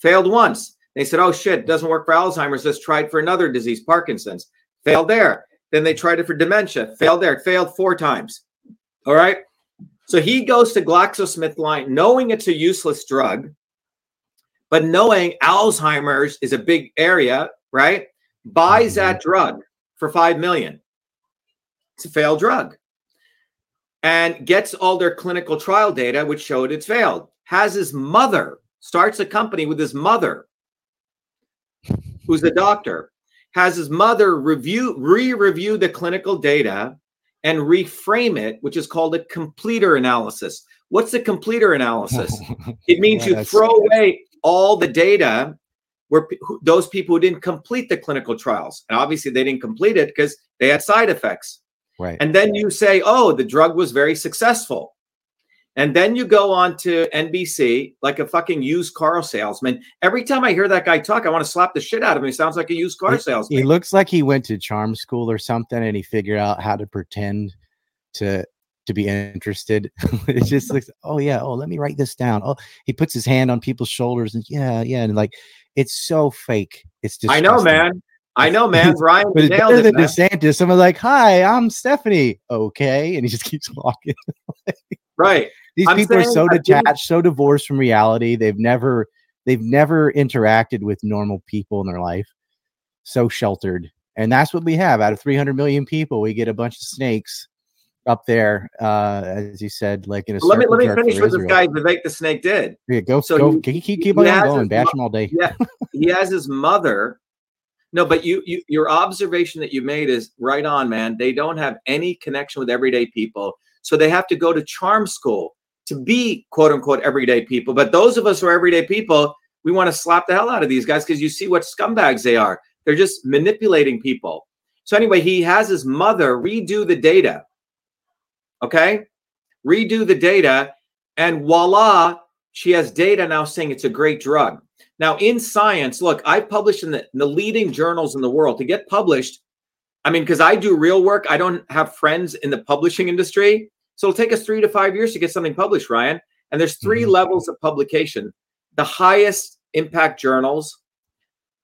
S4: Failed once. They said, oh shit, it doesn't work for Alzheimer's. Let's try it for another disease, Parkinson's. Failed there. Then they tried it for dementia. Failed there. It failed four times. All right. So he goes to GlaxoSmithKline knowing it's a useless drug, but knowing Alzheimer's is a big area, right? Buys mm-hmm. that drug for five million. It's a failed drug. And gets all their clinical trial data, which showed it's failed. Has his mother, starts a company with his mother, who's a doctor, has his mother review, re-review the clinical data and reframe it, which is called a completer analysis. What's a completer analysis? It means
S3: Yeah,
S4: you throw away all the data where those people who didn't complete the clinical trials. And obviously they didn't complete it because they had side effects.
S3: Right.
S4: And then you say, oh, the drug was very successful. And then you go on to NBC like a fucking used car salesman. Every time I hear that guy talk, I want to slap the shit out of him. He sounds like a used car
S3: He-
S4: salesman.
S3: He looks like he went to charm school or something, and he figured out how to pretend to to be interested. it just looks. Oh yeah. Oh, let me write this down. Oh, he puts his hand on people's shoulders, and yeah, yeah, and like it's so fake. It's just.
S4: I know, man. I know, man. Ryan
S3: But it's better
S4: it.
S3: than
S4: man.
S3: DeSantis. Someone's like, "Hi, I'm Stephanie." Okay, and he just keeps walking.
S4: Right.
S3: These
S4: I'm
S3: people are so detached, so divorced from reality. They've never, they've never interacted with normal people in their life. So sheltered, and that's what we have. Out of 300 million people, we get a bunch of snakes up there, uh, as you said, like in a.
S4: Let me let me finish
S3: with
S4: what this
S3: Israel.
S4: guy Vivek the Snake did.
S3: Yeah, go,
S4: so
S3: go,
S4: he-
S3: keep, keep, on going,
S4: his
S3: bash them all day.
S4: Yeah, he has his mother. No, but you, you your observation that you made is right on, man. They don't have any connection with everyday people, so they have to go to charm school to be quote unquote everyday people. But those of us who are everyday people, we want to slap the hell out of these guys because you see what scumbags they are. They're just manipulating people. So anyway, he has his mother redo the data. Okay, redo the data, and voila, she has data now saying it's a great drug. Now, in science, look, I published in the, in the leading journals in the world to get published. I mean, because I do real work, I don't have friends in the publishing industry. So it'll take us three to five years to get something published, Ryan. And there's 3
S3: Mhm.
S4: levels of publication the highest impact journals,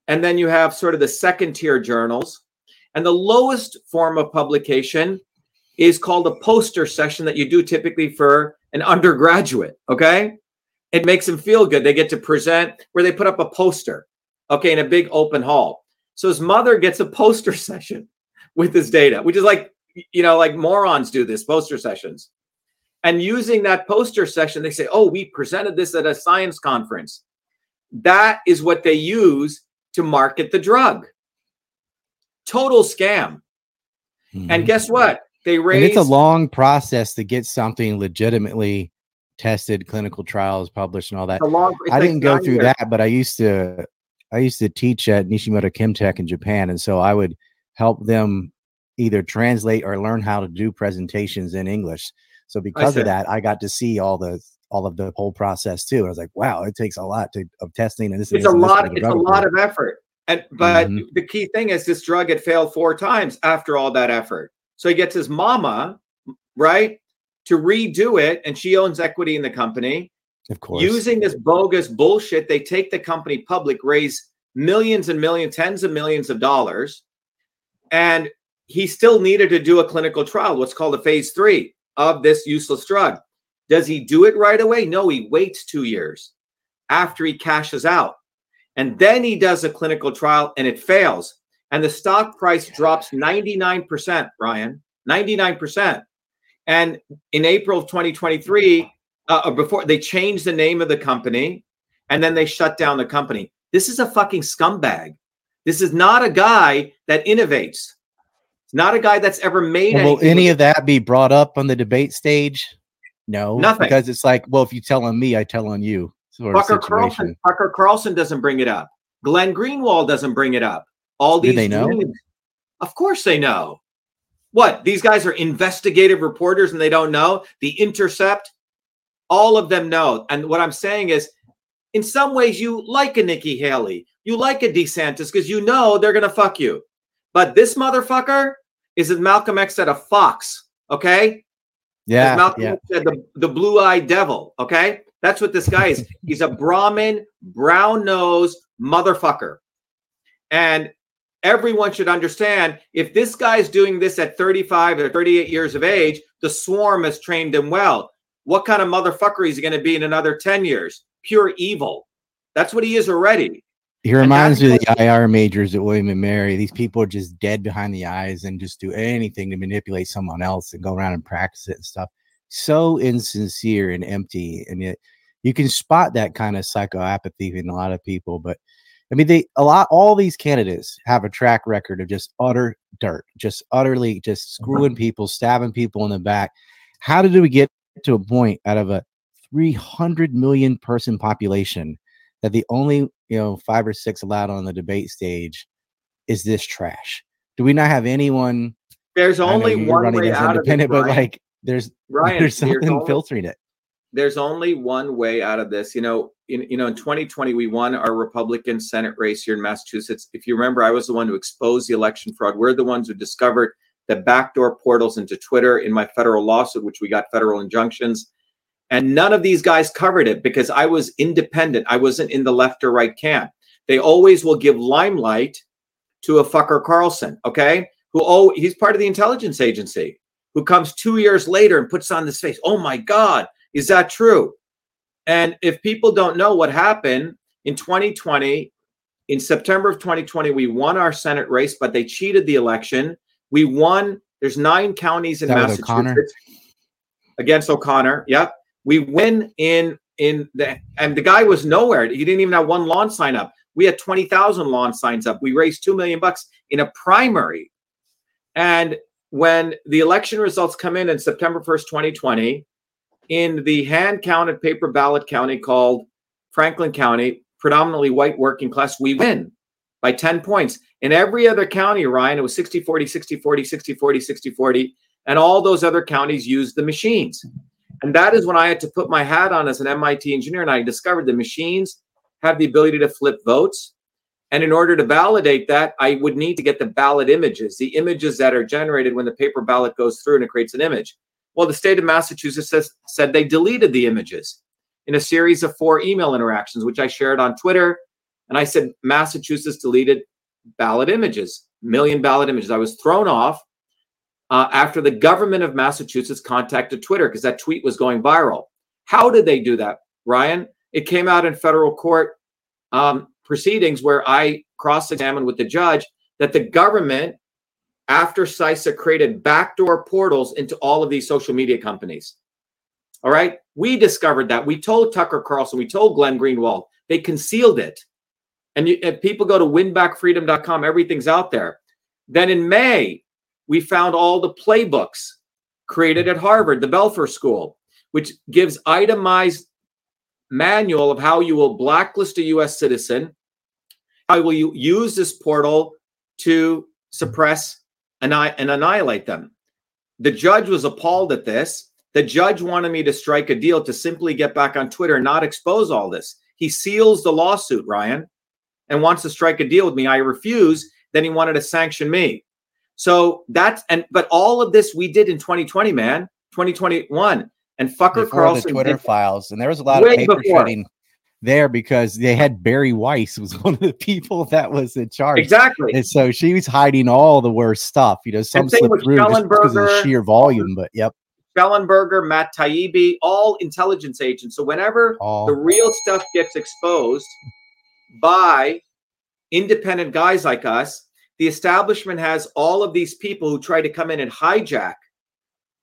S4: and then you have sort of the second tier journals. And the lowest form of publication is called a poster session that you do typically for an undergraduate. Okay. It makes them feel good. They get to present where they put up a poster, okay, in a big open hall. So his mother gets a poster session with his data, which is like, you know, like morons do this poster sessions. And using that poster session, they say, oh, we presented this at a science conference. That is what they use to market the drug. Total scam.
S3: Mhm.
S4: And guess what? They raise.
S3: and it's a long process to get something legitimately tested, clinical trials published, and all that.
S4: long.
S3: I didn't go through
S4: years.
S3: that, but I used to I used to teach at Nishimoto Chemtech in Japan, and so I would help them either translate or learn how to do presentations in English. So because of that, I got to see all the all of the whole process too. I was like, wow, it takes a lot to, of testing, and this
S4: It's
S3: and
S4: a lot. It's a lot of effort. And but
S3: Mhm.
S4: the key thing is this drug had failed four times after all that effort. So he gets his mama right to redo it, and she owns equity in the company.
S3: of course.
S4: Using this bogus bullshit, they take the company public, raise millions and millions, tens of millions of dollars, and he still needed to do a clinical trial, what's called a phase three of this useless drug. Does he do it right away? No, he waits two years after he cashes out. And then he does a clinical trial and it fails. And the stock price drops 99%, Ryan, 99%. And in April of 2023, uh, or before they changed the name of the company and then they shut down the company. This is a fucking scumbag. This is not a guy that innovates. It's not a guy that's ever made
S3: And will any of that be brought up on the debate stage? No,
S4: Nothing.
S3: because it's like, well, if you tell on me, I tell on you.
S4: Tucker. Carlson, Tucker Carlson doesn't bring it up. Glenn Greenwald doesn't bring it up. All these.
S3: Do they know?
S4: Of course they know. What? These guys are investigative reporters and they don't know? The Intercept, all of them know. And what I'm saying is, in some ways, you like a Nikki Haley, you like a DeSantis because you know they're gonna fuck you. But this motherfucker is, as Malcolm X said, a fox. Okay,
S3: Yeah,
S4: as Malcolm
S3: yeah.
S4: X said, the, the blue-eyed devil. Okay, that's what this guy is. He's a Brahmin, brown-nosed motherfucker, and everyone should understand if this guy's doing this at 35 or 38 years of age, the swarm has trained him well. What kind of motherfucker is he going to be in another 10 years? Pure evil. That's what he is already.
S3: He reminds me of the IR majors at William and Mary. These people are just dead behind the eyes and just do anything to manipulate someone else and go around and practice it and stuff. So insincere and empty. And yet you can spot that kind of psychoapathy in a lot of people. But I mean, they a lot all these candidates have a track record of just utter dirt, just utterly just uh-huh. screwing people, stabbing people in the back. How did we get to a point out of a 300 million person population that the only you know five or six allowed on the debate stage is this trash do we not have anyone
S4: There's only one
S3: running
S4: way
S3: as
S4: out of it.
S3: independent but like there's
S4: Ryan,
S3: there's
S4: there's
S3: something
S4: only-
S3: filtering it
S4: there's only one way out of this. You know, in you know, in 2020, we won our Republican Senate race here in Massachusetts. If you remember, I was the one who exposed the election fraud. We're the ones who discovered the backdoor portals into Twitter in my federal lawsuit, which we got federal injunctions. And none of these guys covered it because I was independent. I wasn't in the left or right camp. They always will give limelight to a fucker Carlson, okay? Who oh he's part of the intelligence agency, who comes two years later and puts on this face. Oh my God, is that true? And if people don't know what happened in 2020, in September of 2020, we won our Senate race, but they cheated the election. We won. There's nine counties in Massachusetts O'Connor? against O'Connor. Yep. We win in in the and the guy was nowhere. He didn't even have one lawn sign up. We had 20,000 lawn signs up. We raised 2 million bucks in a primary. And when the election results come in in September 1st, 2020, in the hand counted paper ballot county called Franklin County, predominantly white working class, we win by 10 points. In every other county, Ryan, it was 60 40, 60 40, 60 40, 60 40. And all those other counties used the machines. And that is when I had to put my hat on as an MIT engineer and I discovered the machines have the ability to flip votes. And in order to validate that, I would need to get the ballot images, the images that are generated when the paper ballot goes through and it creates an image. Well, the state of Massachusetts says, said they deleted the images in a series of four email interactions, which I shared on Twitter. And I said, Massachusetts deleted ballot images, million ballot images. I was thrown off uh, after the government of Massachusetts contacted Twitter because that tweet was going viral. How did they do that, Ryan? It came out in federal court um, proceedings where I cross examined with the judge that the government after CISA created backdoor portals into all of these social media companies. All right. We discovered that. We told Tucker Carlson, we told Glenn Greenwald, they concealed it. And you, if people go to winbackfreedom.com, everything's out there. Then in May, we found all the playbooks created at Harvard, the Belfer School, which gives itemized manual of how you will blacklist a US citizen, how will you use this portal to suppress and I and annihilate them. The judge was appalled at this. The judge wanted me to strike a deal to simply get back on Twitter and not expose all this. He seals the lawsuit, Ryan, and wants to strike a deal with me. I refuse. Then he wanted to sanction me. So that's and but all of this we did in 2020, man, 2021. And fucker Before Carlson
S3: the Twitter files, and there was a lot of paper before. shredding there because they had Bari Weiss was one of the people that was in charge.
S4: Exactly.
S3: And so she was hiding all the worst stuff. You know, some slipped through just because of the sheer volume, but yep.
S4: Shellenberger, Matt Taibbi, all intelligence agents. So whenever all. the real stuff gets exposed by independent guys like us, the establishment has all of these people who try to come in and hijack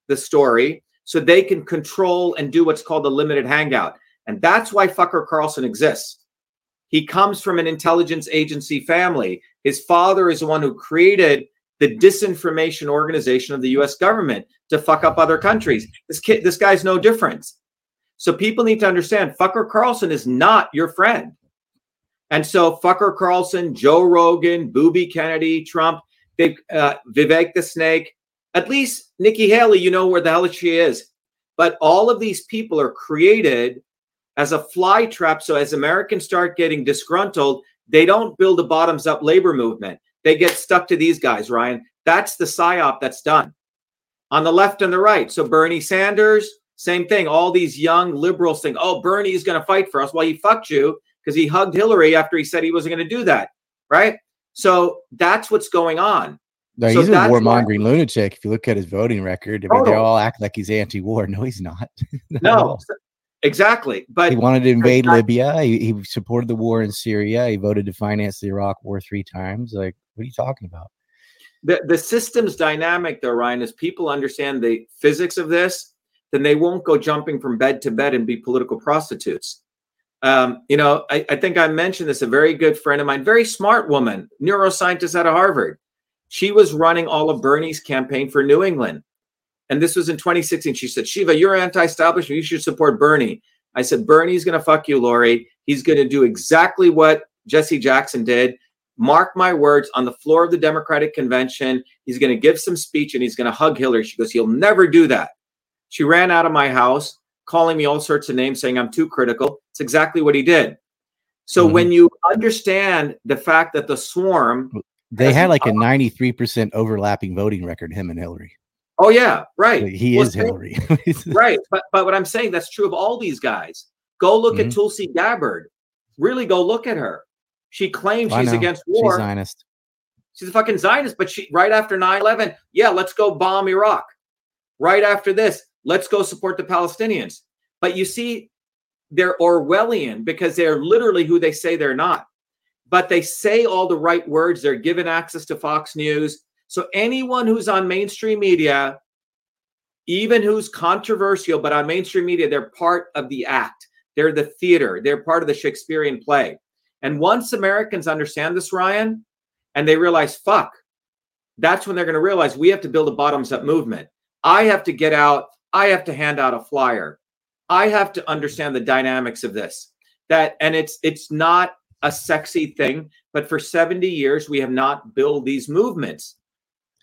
S4: the story so they can control and do what's called a limited hangout. And that's why fucker Carlson exists. He comes from an intelligence agency family. His father is the one who created the disinformation organization of the US government to fuck up other countries. This kid, this guy's no different. So people need to understand fucker Carlson is not your friend. And so fucker Carlson, Joe Rogan, Booby Kennedy, Trump, they, uh, Vivek the Snake, at least Nikki Haley, you know where the hell she is. But all of these people are created as a fly trap. So as Americans start getting disgruntled, they don't build a bottoms up labor movement. They get stuck to these guys, Ryan. That's the psyop that's done on the left and the right. So Bernie Sanders, same thing. All these young liberals think, oh, Bernie's going to fight for us. Well, he fucked you because he hugged Hillary after he said he wasn't going to do that. Right. So that's what's going on.
S3: No,
S4: so
S3: he's a warmongering lunatic. If you look at his voting record, I mean, they all act like he's anti-war. No, he's not.
S4: no, Exactly. But
S3: he wanted to invade Libya. He, he, supported the war in Syria. He voted to finance the Iraq war three times. Like, what are you talking about?
S4: The, the system's dynamic, though, Ryan, is people understand the physics of this, then they won't go jumping from bed to bed and be political prostitutes. Um, you know, I, I think I mentioned this. A very good friend of mine, very smart woman, neuroscientist out of Harvard. She was running all of Bernie's campaign for New England and this was in 2016. She said, Shiva, you're anti-establishment. You should support Bernie. I said, Bernie's going to fuck you, Lori. He's going to do exactly what Jesse Jackson did. Mark my words, on the floor of the Democratic convention, he's going to give some speech and he's going to hug Hillary. She goes, he'll never do that. She ran out of my house. calling me all sorts of names, saying I'm too critical. It's exactly what he did. So
S3: Mhm.
S4: when you understand the fact that the swarm,
S3: They had like a 93% overlapping voting record, him and Hillary.
S4: Oh yeah, right,
S3: he
S4: Well,
S3: is Hillary.
S4: right. But but what I'm saying that's true of all these guys. Go look at
S3: Mhm.
S4: Tulsi Gabbard. Really, go look at her. She claims she's against
S3: She's
S4: war.
S3: Zionist.
S4: She's a fucking Zionist, but she right after 9-11, yeah, let's go bomb Iraq. Right after this, let's go support the Palestinians. But you see, they're Orwellian because they're literally who they say they're not. But they say all the right words. They're given access to Fox News. So anyone who's on mainstream media, even who's controversial, but on mainstream media, they're part of the act. They're the theater. They're part of the Shakespearean play. And once Americans understand this, Ryan, and they realize, fuck, that's when they're going to realize we have to build a bottoms up movement. I have to get out. I have to hand out a flyer. I have to understand the dynamics of this. That and it's it's not a sexy thing, but for 70 years we have not built these movements.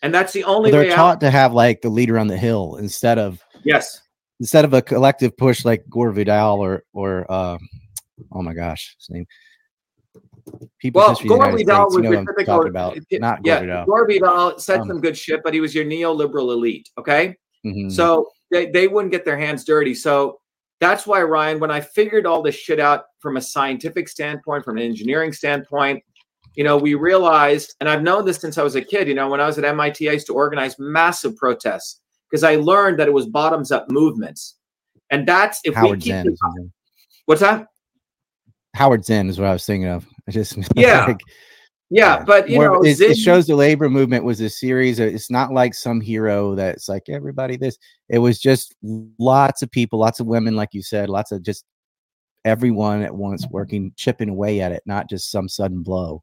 S4: And that's the only
S3: They're
S4: way out.
S3: taught to have like the leader on the hill instead of
S4: Yes.
S3: instead of a collective push like Gore Vidal or or uh, oh my gosh, his name. People's
S4: Well,
S3: History of the
S4: Gore Vidal
S3: States, you
S4: was
S3: know
S4: your typical.
S3: about, not Gore
S4: yeah,
S3: Vidal.
S4: Gore Vidal said
S3: Um,
S4: some good shit, but he was your neoliberal elite. Okay.
S3: Mhm.
S4: So they, they wouldn't get their hands dirty. So that's why, Ryan, when I figured all this shit out from a scientific standpoint, from an engineering standpoint, you know, we realized, and I've known this since I was a kid, you know, when I was at MIT, I used to organize massive protests because I learned that it was bottoms up movements. And that's if
S3: Howard
S4: we keep
S3: Zinn.
S4: the-
S3: is his name.
S4: what's that?
S3: Howard Zinn is what I was thinking of. I just
S4: Yeah,
S3: like,
S4: Yeah,
S3: Yeah.
S4: but you
S3: more
S4: know,
S3: it,
S4: Zinn-
S3: it shows the labor movement was a series. Of, it's not like some hero that's like everybody this. It was just lots of people, lots of women, like you said, lots of just everyone at once working, chipping away at it, not just some sudden blow.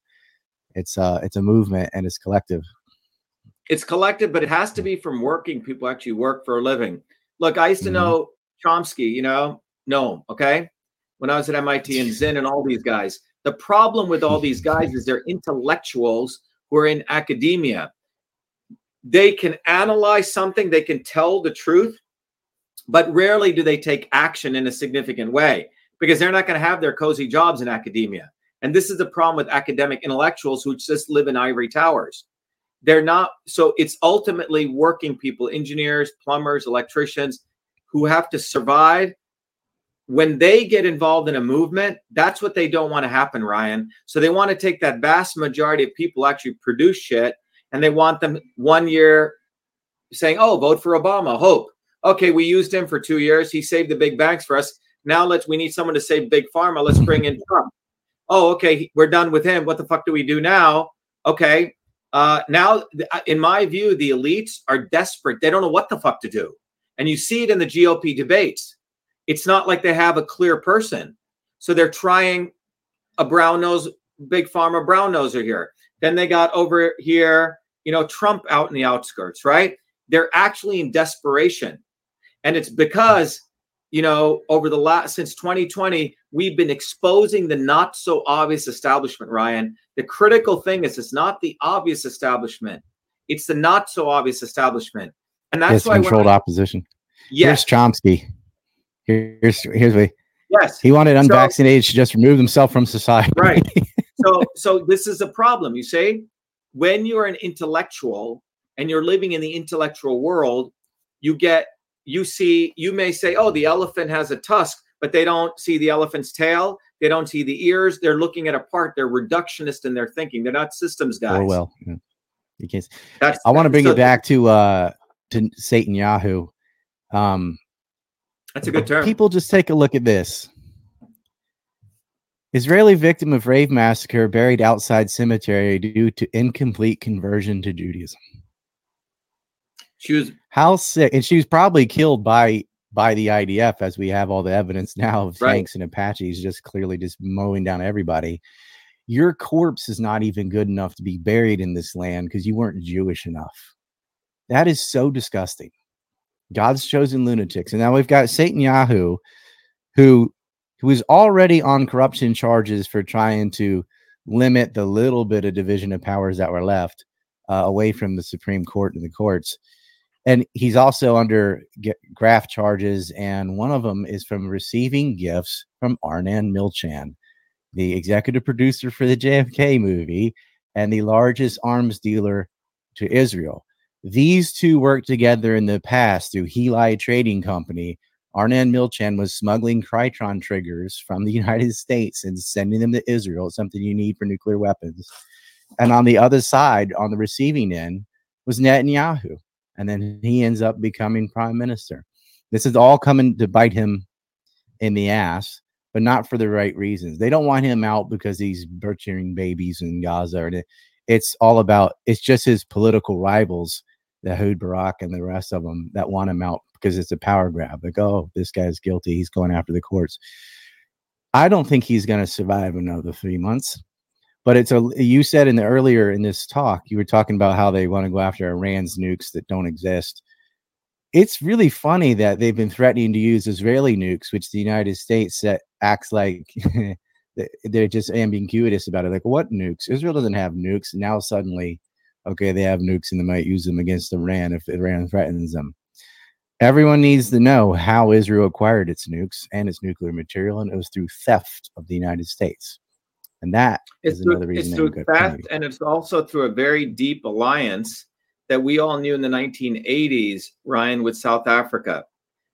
S3: It's uh, it's a movement and it's collective.
S4: it's collective, but it has to be from working people actually work for a living. Look, I used to
S3: Mhm.
S4: know Chomsky, you know, no, okay? When I was at MIT and Zinn and all these guys. The problem with all these guys is they're intellectuals who are in academia. They can analyze something, they can tell the truth, but rarely do they take action in a significant way because they're not going to have their cozy jobs in academia. And this is the problem with academic intellectuals who just live in ivory towers. They're not so it's ultimately working people engineers plumbers electricians who have to survive. When they get involved in a movement that's what they don't want to happen ryan. So they want to take that vast majority of people actually produce shit and they want them one year saying oh vote for obama hope. Okay we used him for two years. He saved the big banks for us. Now let's we need someone to save big pharma. Let's bring in trump oh okay we're done with him what the fuck do we do now okay uh, now, in my view, the elites are desperate. They don't know what the fuck to do. And you see it in the GOP debates. It's not like they have a clear person. So they're trying a brown nose, big pharma brown noser here. Then they got over here, you know, Trump out in the outskirts, right? They're actually in desperation. And it's because, you know, over the last, since 2020, we've been exposing the not so obvious establishment, Ryan. The critical thing is it's not the obvious establishment, it's the not so obvious establishment. And that's
S3: It's
S4: why
S3: controlled
S4: I-
S3: opposition.
S4: yes,
S3: Here's Chomsky. Here's here's what
S4: yes.
S3: he wanted
S4: So-
S3: unvaccinated to just remove himself from society.
S4: Right. so so this is a problem you see when you're an intellectual and you're living in the intellectual world you get you see you may say oh the elephant has a tusk but they don't see the elephant's tail they don't see the ears they're looking at a part they're reductionist in their thinking they're not systems guys
S3: Or well, yeah. you can't.
S4: That's,
S3: I want to bring
S4: so
S3: it back to uh to Satan Yahoo. Um,
S4: that's a good term
S3: People just take a look at this. Israeli victim of rave massacre buried outside cemetery due to incomplete conversion to Judaism.
S4: She was
S3: How sick! And she was probably killed by by the IDF, as we have all the evidence now of
S4: Right.
S3: tanks and Apaches just clearly just mowing down everybody. Your corpse is not even good enough to be buried in this land because you weren't Jewish enough. That is so disgusting. God's chosen lunatics, and now we've got Satan Yahoo, who who is already on corruption charges for trying to limit the little bit of division of powers that were left uh, away from the Supreme Court and the courts and he's also under graft charges, and one of them is from receiving gifts from Arnon Milchan, the executive producer for the JFK movie and the largest arms dealer to Israel. These two worked together in the past through Heli Trading Company. Arnon Milchan was smuggling Krytron triggers from the United States and sending them to Israel, something you need for nuclear weapons. And on the other side, on the receiving end, was Netanyahu and then he ends up becoming prime minister. This is all coming to bite him in the ass, but not for the right reasons. They don't want him out because he's butchering babies in Gaza. and It's all about it's just his political rivals, the Ehud Barak and the rest of them, that want him out because it's a power grab. Like, oh, this guy's guilty. He's going after the courts. I don't think he's going to survive another three months but it's a you said in the earlier in this talk you were talking about how they want to go after iran's nukes that don't exist. It's really funny that they've been threatening to use israeli nukes which the united states acts like they're just ambiguous about it like what nukes? Israel doesn't have nukes now suddenly okay they have nukes and they might use them against iran if iran threatens them. Everyone needs to know how israel acquired its nukes and its nuclear material and it was through theft of the united states and that
S4: it's
S3: is
S4: through,
S3: another reason.
S4: It's through theft, and it's also through a very deep alliance that we all knew in the 1980s, Ryan, with South Africa.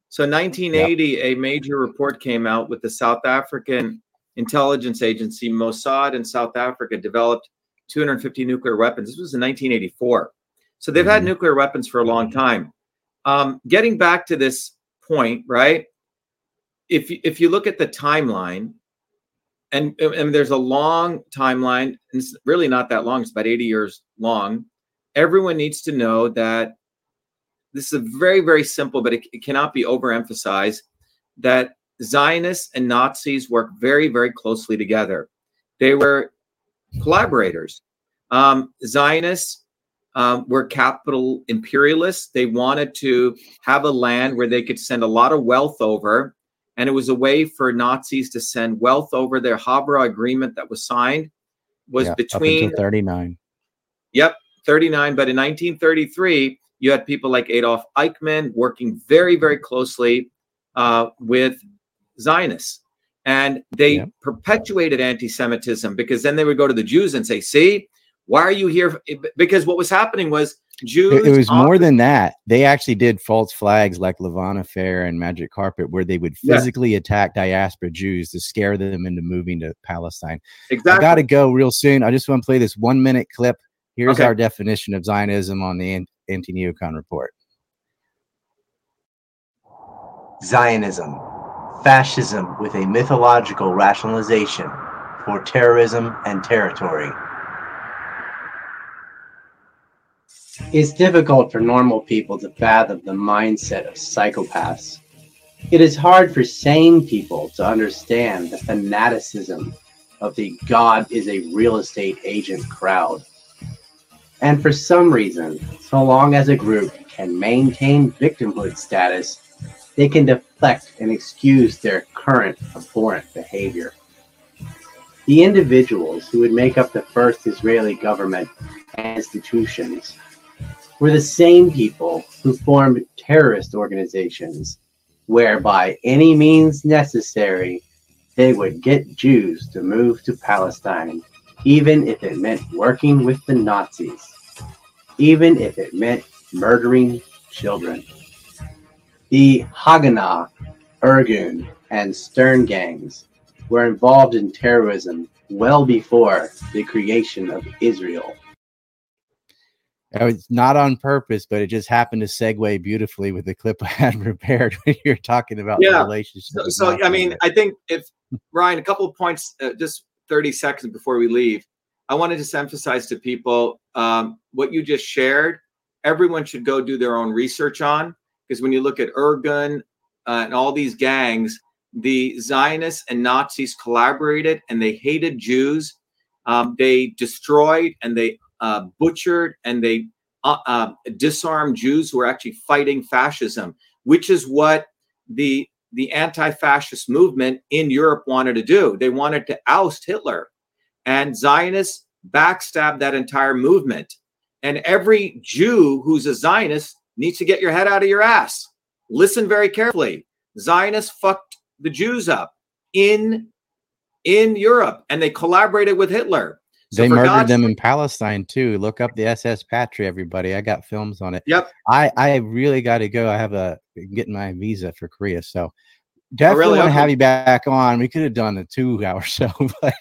S4: So, 1980, yep. a major report came out with the South African intelligence agency Mossad in South Africa developed 250 nuclear weapons. This was in 1984. So they've mm-hmm. had nuclear weapons for a long time. Um, getting back to this point, right? If if you look at the timeline, and, and there's a long timeline it's really not that long it's about 80 years long. Everyone needs to know that this is a very very simple but it, it cannot be overemphasized that zionists and nazis work very very closely together. They were collaborators. Um, zionists um, were capital imperialists. They wanted to have a land where they could send a lot of wealth over and it was a way for Nazis to send wealth over. Their Haavara agreement that was signed was yeah, between
S3: 39.
S4: Yep, 39. But in 1933, you had people like Adolf Eichmann working very, very closely uh, with Zionists. And they perpetuated anti Semitism because then they would go to the Jews and say, see, why are you here? Because what was happening was Jews.
S3: It was more than that. They actually did false flags like Lavon Affair and Magic Carpet, where they would physically yeah. attack diaspora Jews to scare them into moving to Palestine. Exactly. I got to go real soon. I just want to play this one minute clip. Here's okay. our definition of Zionism on the anti neocon report
S5: Zionism, fascism with a mythological rationalization for terrorism and territory. It's difficult for normal people to fathom the mindset of psychopaths. It is hard for sane people to understand the fanaticism of the God is a real estate agent crowd. And for some reason, so long as a group can maintain victimhood status, they can deflect and excuse their current abhorrent behavior. The individuals who would make up the first Israeli government and institutions were the same people who formed terrorist organizations where by any means necessary they would get Jews to move to Palestine, even if it meant working with the Nazis, even if it meant murdering children. The Haganah, Irgun, and Stern gangs were involved in terrorism well before the creation of Israel.
S3: It's not on purpose, but it just happened to segue beautifully with the clip I had prepared when you're talking about
S4: yeah.
S3: the relationship.
S4: So, so I mean, I think if Ryan, a couple of points, uh, just 30 seconds before we leave, I want to just emphasize to people um, what you just shared. Everyone should go do their own research on because when you look at Irgun uh, and all these gangs, the Zionists and Nazis collaborated and they hated Jews. Um, they destroyed and they uh, butchered and they uh, uh, disarmed Jews who were actually fighting fascism, which is what the the anti-fascist movement in Europe wanted to do. They wanted to oust Hitler, and Zionists backstabbed that entire movement. And every Jew who's a Zionist
S6: needs to get your head out of your ass. Listen very carefully. Zionists fucked the Jews up in in Europe, and they collaborated with Hitler.
S3: So they murdered God's them in Palestine too. Look up the SS Patria, everybody. I got films on it.
S6: Yep.
S3: I I really got to go. I have a getting my visa for Korea, so definitely oh, really? want to have you back on. We could have done a two-hour show, but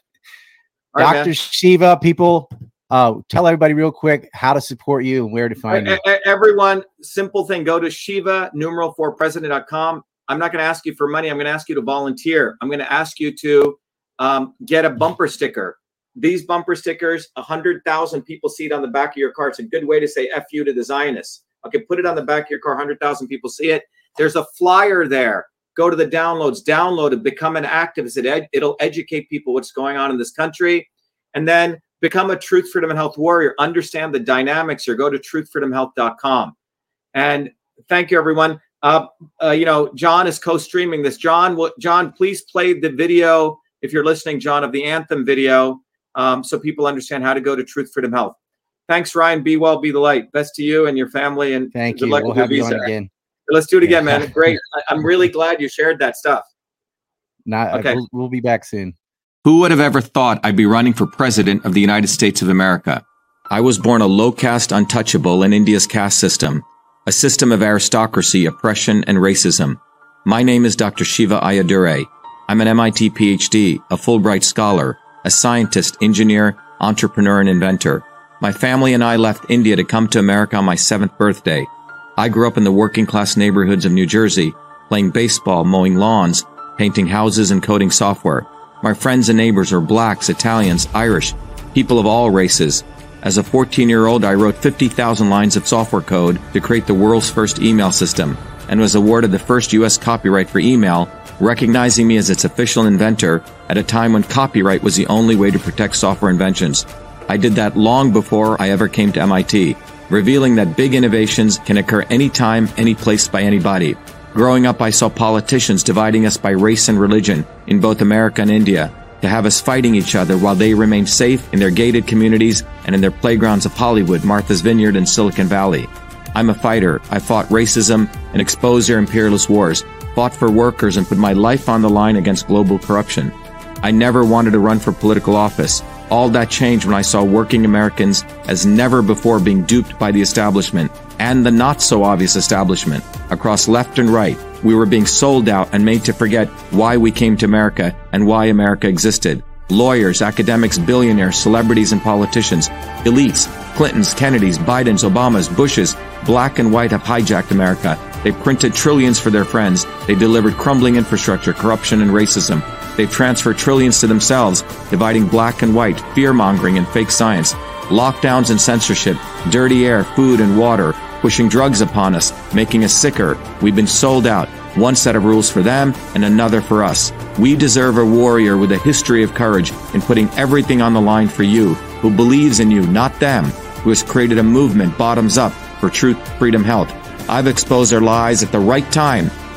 S3: right, Dr. Shiva, people, uh, tell everybody real quick how to support you and where to find you.
S6: Everyone, simple thing: go to Shiva numeral for president.com. I'm not going to ask you for money. I'm going to ask you to volunteer. I'm going to ask you to um, get a bumper sticker. These bumper stickers, 100,000 people see it on the back of your car. It's a good way to say F you to the Zionists. Okay, put it on the back of your car, 100,000 people see it. There's a flyer there. Go to the downloads, download it, become an activist. It ed- it'll educate people what's going on in this country. And then become a truth, freedom, and health warrior. Understand the dynamics or go to truthfreedomhealth.com. And thank you, everyone. Uh, uh, you know, John is co-streaming this. John, John, please play the video if you're listening, John, of the anthem video um, so people understand how to go to Truth Freedom Health. Thanks, Ryan. Be well, be the light. Best to you and your family. And
S3: thank you. We'll have you on again.
S6: Let's do it again, man. Great. I'm really glad you shared that stuff.
S3: Not okay. We'll, we'll be back soon.
S4: Who would have ever thought I'd be running for president of the United States of America? I was born a low caste untouchable in India's caste system, a system of aristocracy, oppression, and racism. My name is Dr. Shiva Ayyadurai. I'm an MIT PhD, a Fulbright scholar, a scientist, engineer, entrepreneur, and inventor. My family and I left India to come to America on my seventh birthday. I grew up in the working class neighborhoods of New Jersey, playing baseball, mowing lawns, painting houses, and coding software. My friends and neighbors are blacks, Italians, Irish, people of all races. As a 14 year old, I wrote 50,000 lines of software code to create the world's first email system and was awarded the first U.S. copyright for email recognizing me as its official inventor at a time when copyright was the only way to protect software inventions. I did that long before I ever came to MIT, revealing that big innovations can occur anytime, any place by anybody. Growing up, I saw politicians dividing us by race and religion in both America and India to have us fighting each other while they remained safe in their gated communities and in their playgrounds of Hollywood, Martha's Vineyard, and Silicon Valley. I'm a fighter. I fought racism and exposed their imperialist wars, fought for workers, and put my life on the line against global corruption. I never wanted to run for political office. All that changed when I saw working Americans as never before being duped by the establishment and the not so obvious establishment across left and right. We were being sold out and made to forget why we came to America and why America existed. Lawyers, academics, billionaires, celebrities, and politicians, elites, Clintons, Kennedys, Bidens, Obamas, Bushes, black and white have hijacked America. They printed trillions for their friends. They delivered crumbling infrastructure, corruption, and racism. They've transferred trillions to themselves, dividing black and white, fear mongering, and fake science. Lockdowns and censorship, dirty air, food, and water, pushing drugs upon us, making us sicker. We've been sold out one set of rules for them and another for us. We deserve a warrior with a history of courage in putting everything on the line for you, who believes in you, not them, who has created a movement bottoms up for truth, freedom, health. I've exposed their lies at the right time,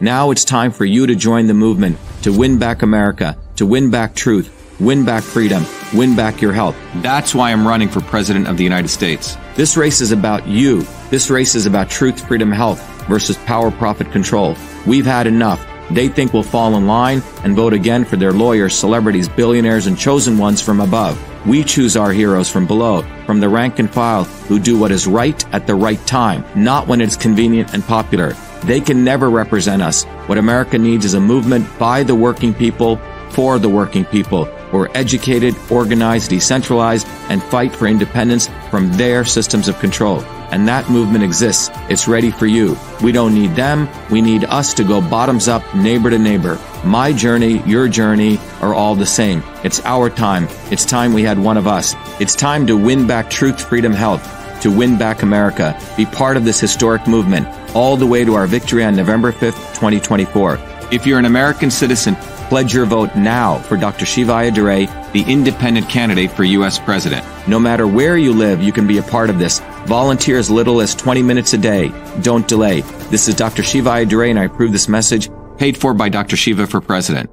S4: Now it's time for you to join the movement to win back America, to win back truth, win back freedom, win back your health. That's why I'm running for President of the United States. This race is about you. This race is about truth, freedom, health versus power, profit, control. We've had enough. They think we'll fall in line and vote again for their lawyers, celebrities, billionaires, and chosen ones from above. We choose our heroes from below, from the rank and file, who do what is right at the right time, not when it's convenient and popular. They can never represent us. What America needs is a movement by the working people, for the working people, who are educated, organized, decentralized, and fight for independence from their systems of control. And that movement exists. It's ready for you. We don't need them. We need us to go bottoms up, neighbor to neighbor. My journey, your journey are all the same. It's our time. It's time we had one of us. It's time to win back truth, freedom, health, to win back America. Be part of this historic movement all the way to our victory on November 5th, 2024. If you're an American citizen, pledge your vote now for Dr. Shiva Ayyadurai, the independent candidate for U.S. President. No matter where you live, you can be a part of this. Volunteer as little as 20 minutes a day. Don't delay. This is Dr. Shiva Ayyadurai, and I approve this message paid for by Dr. Shiva for President.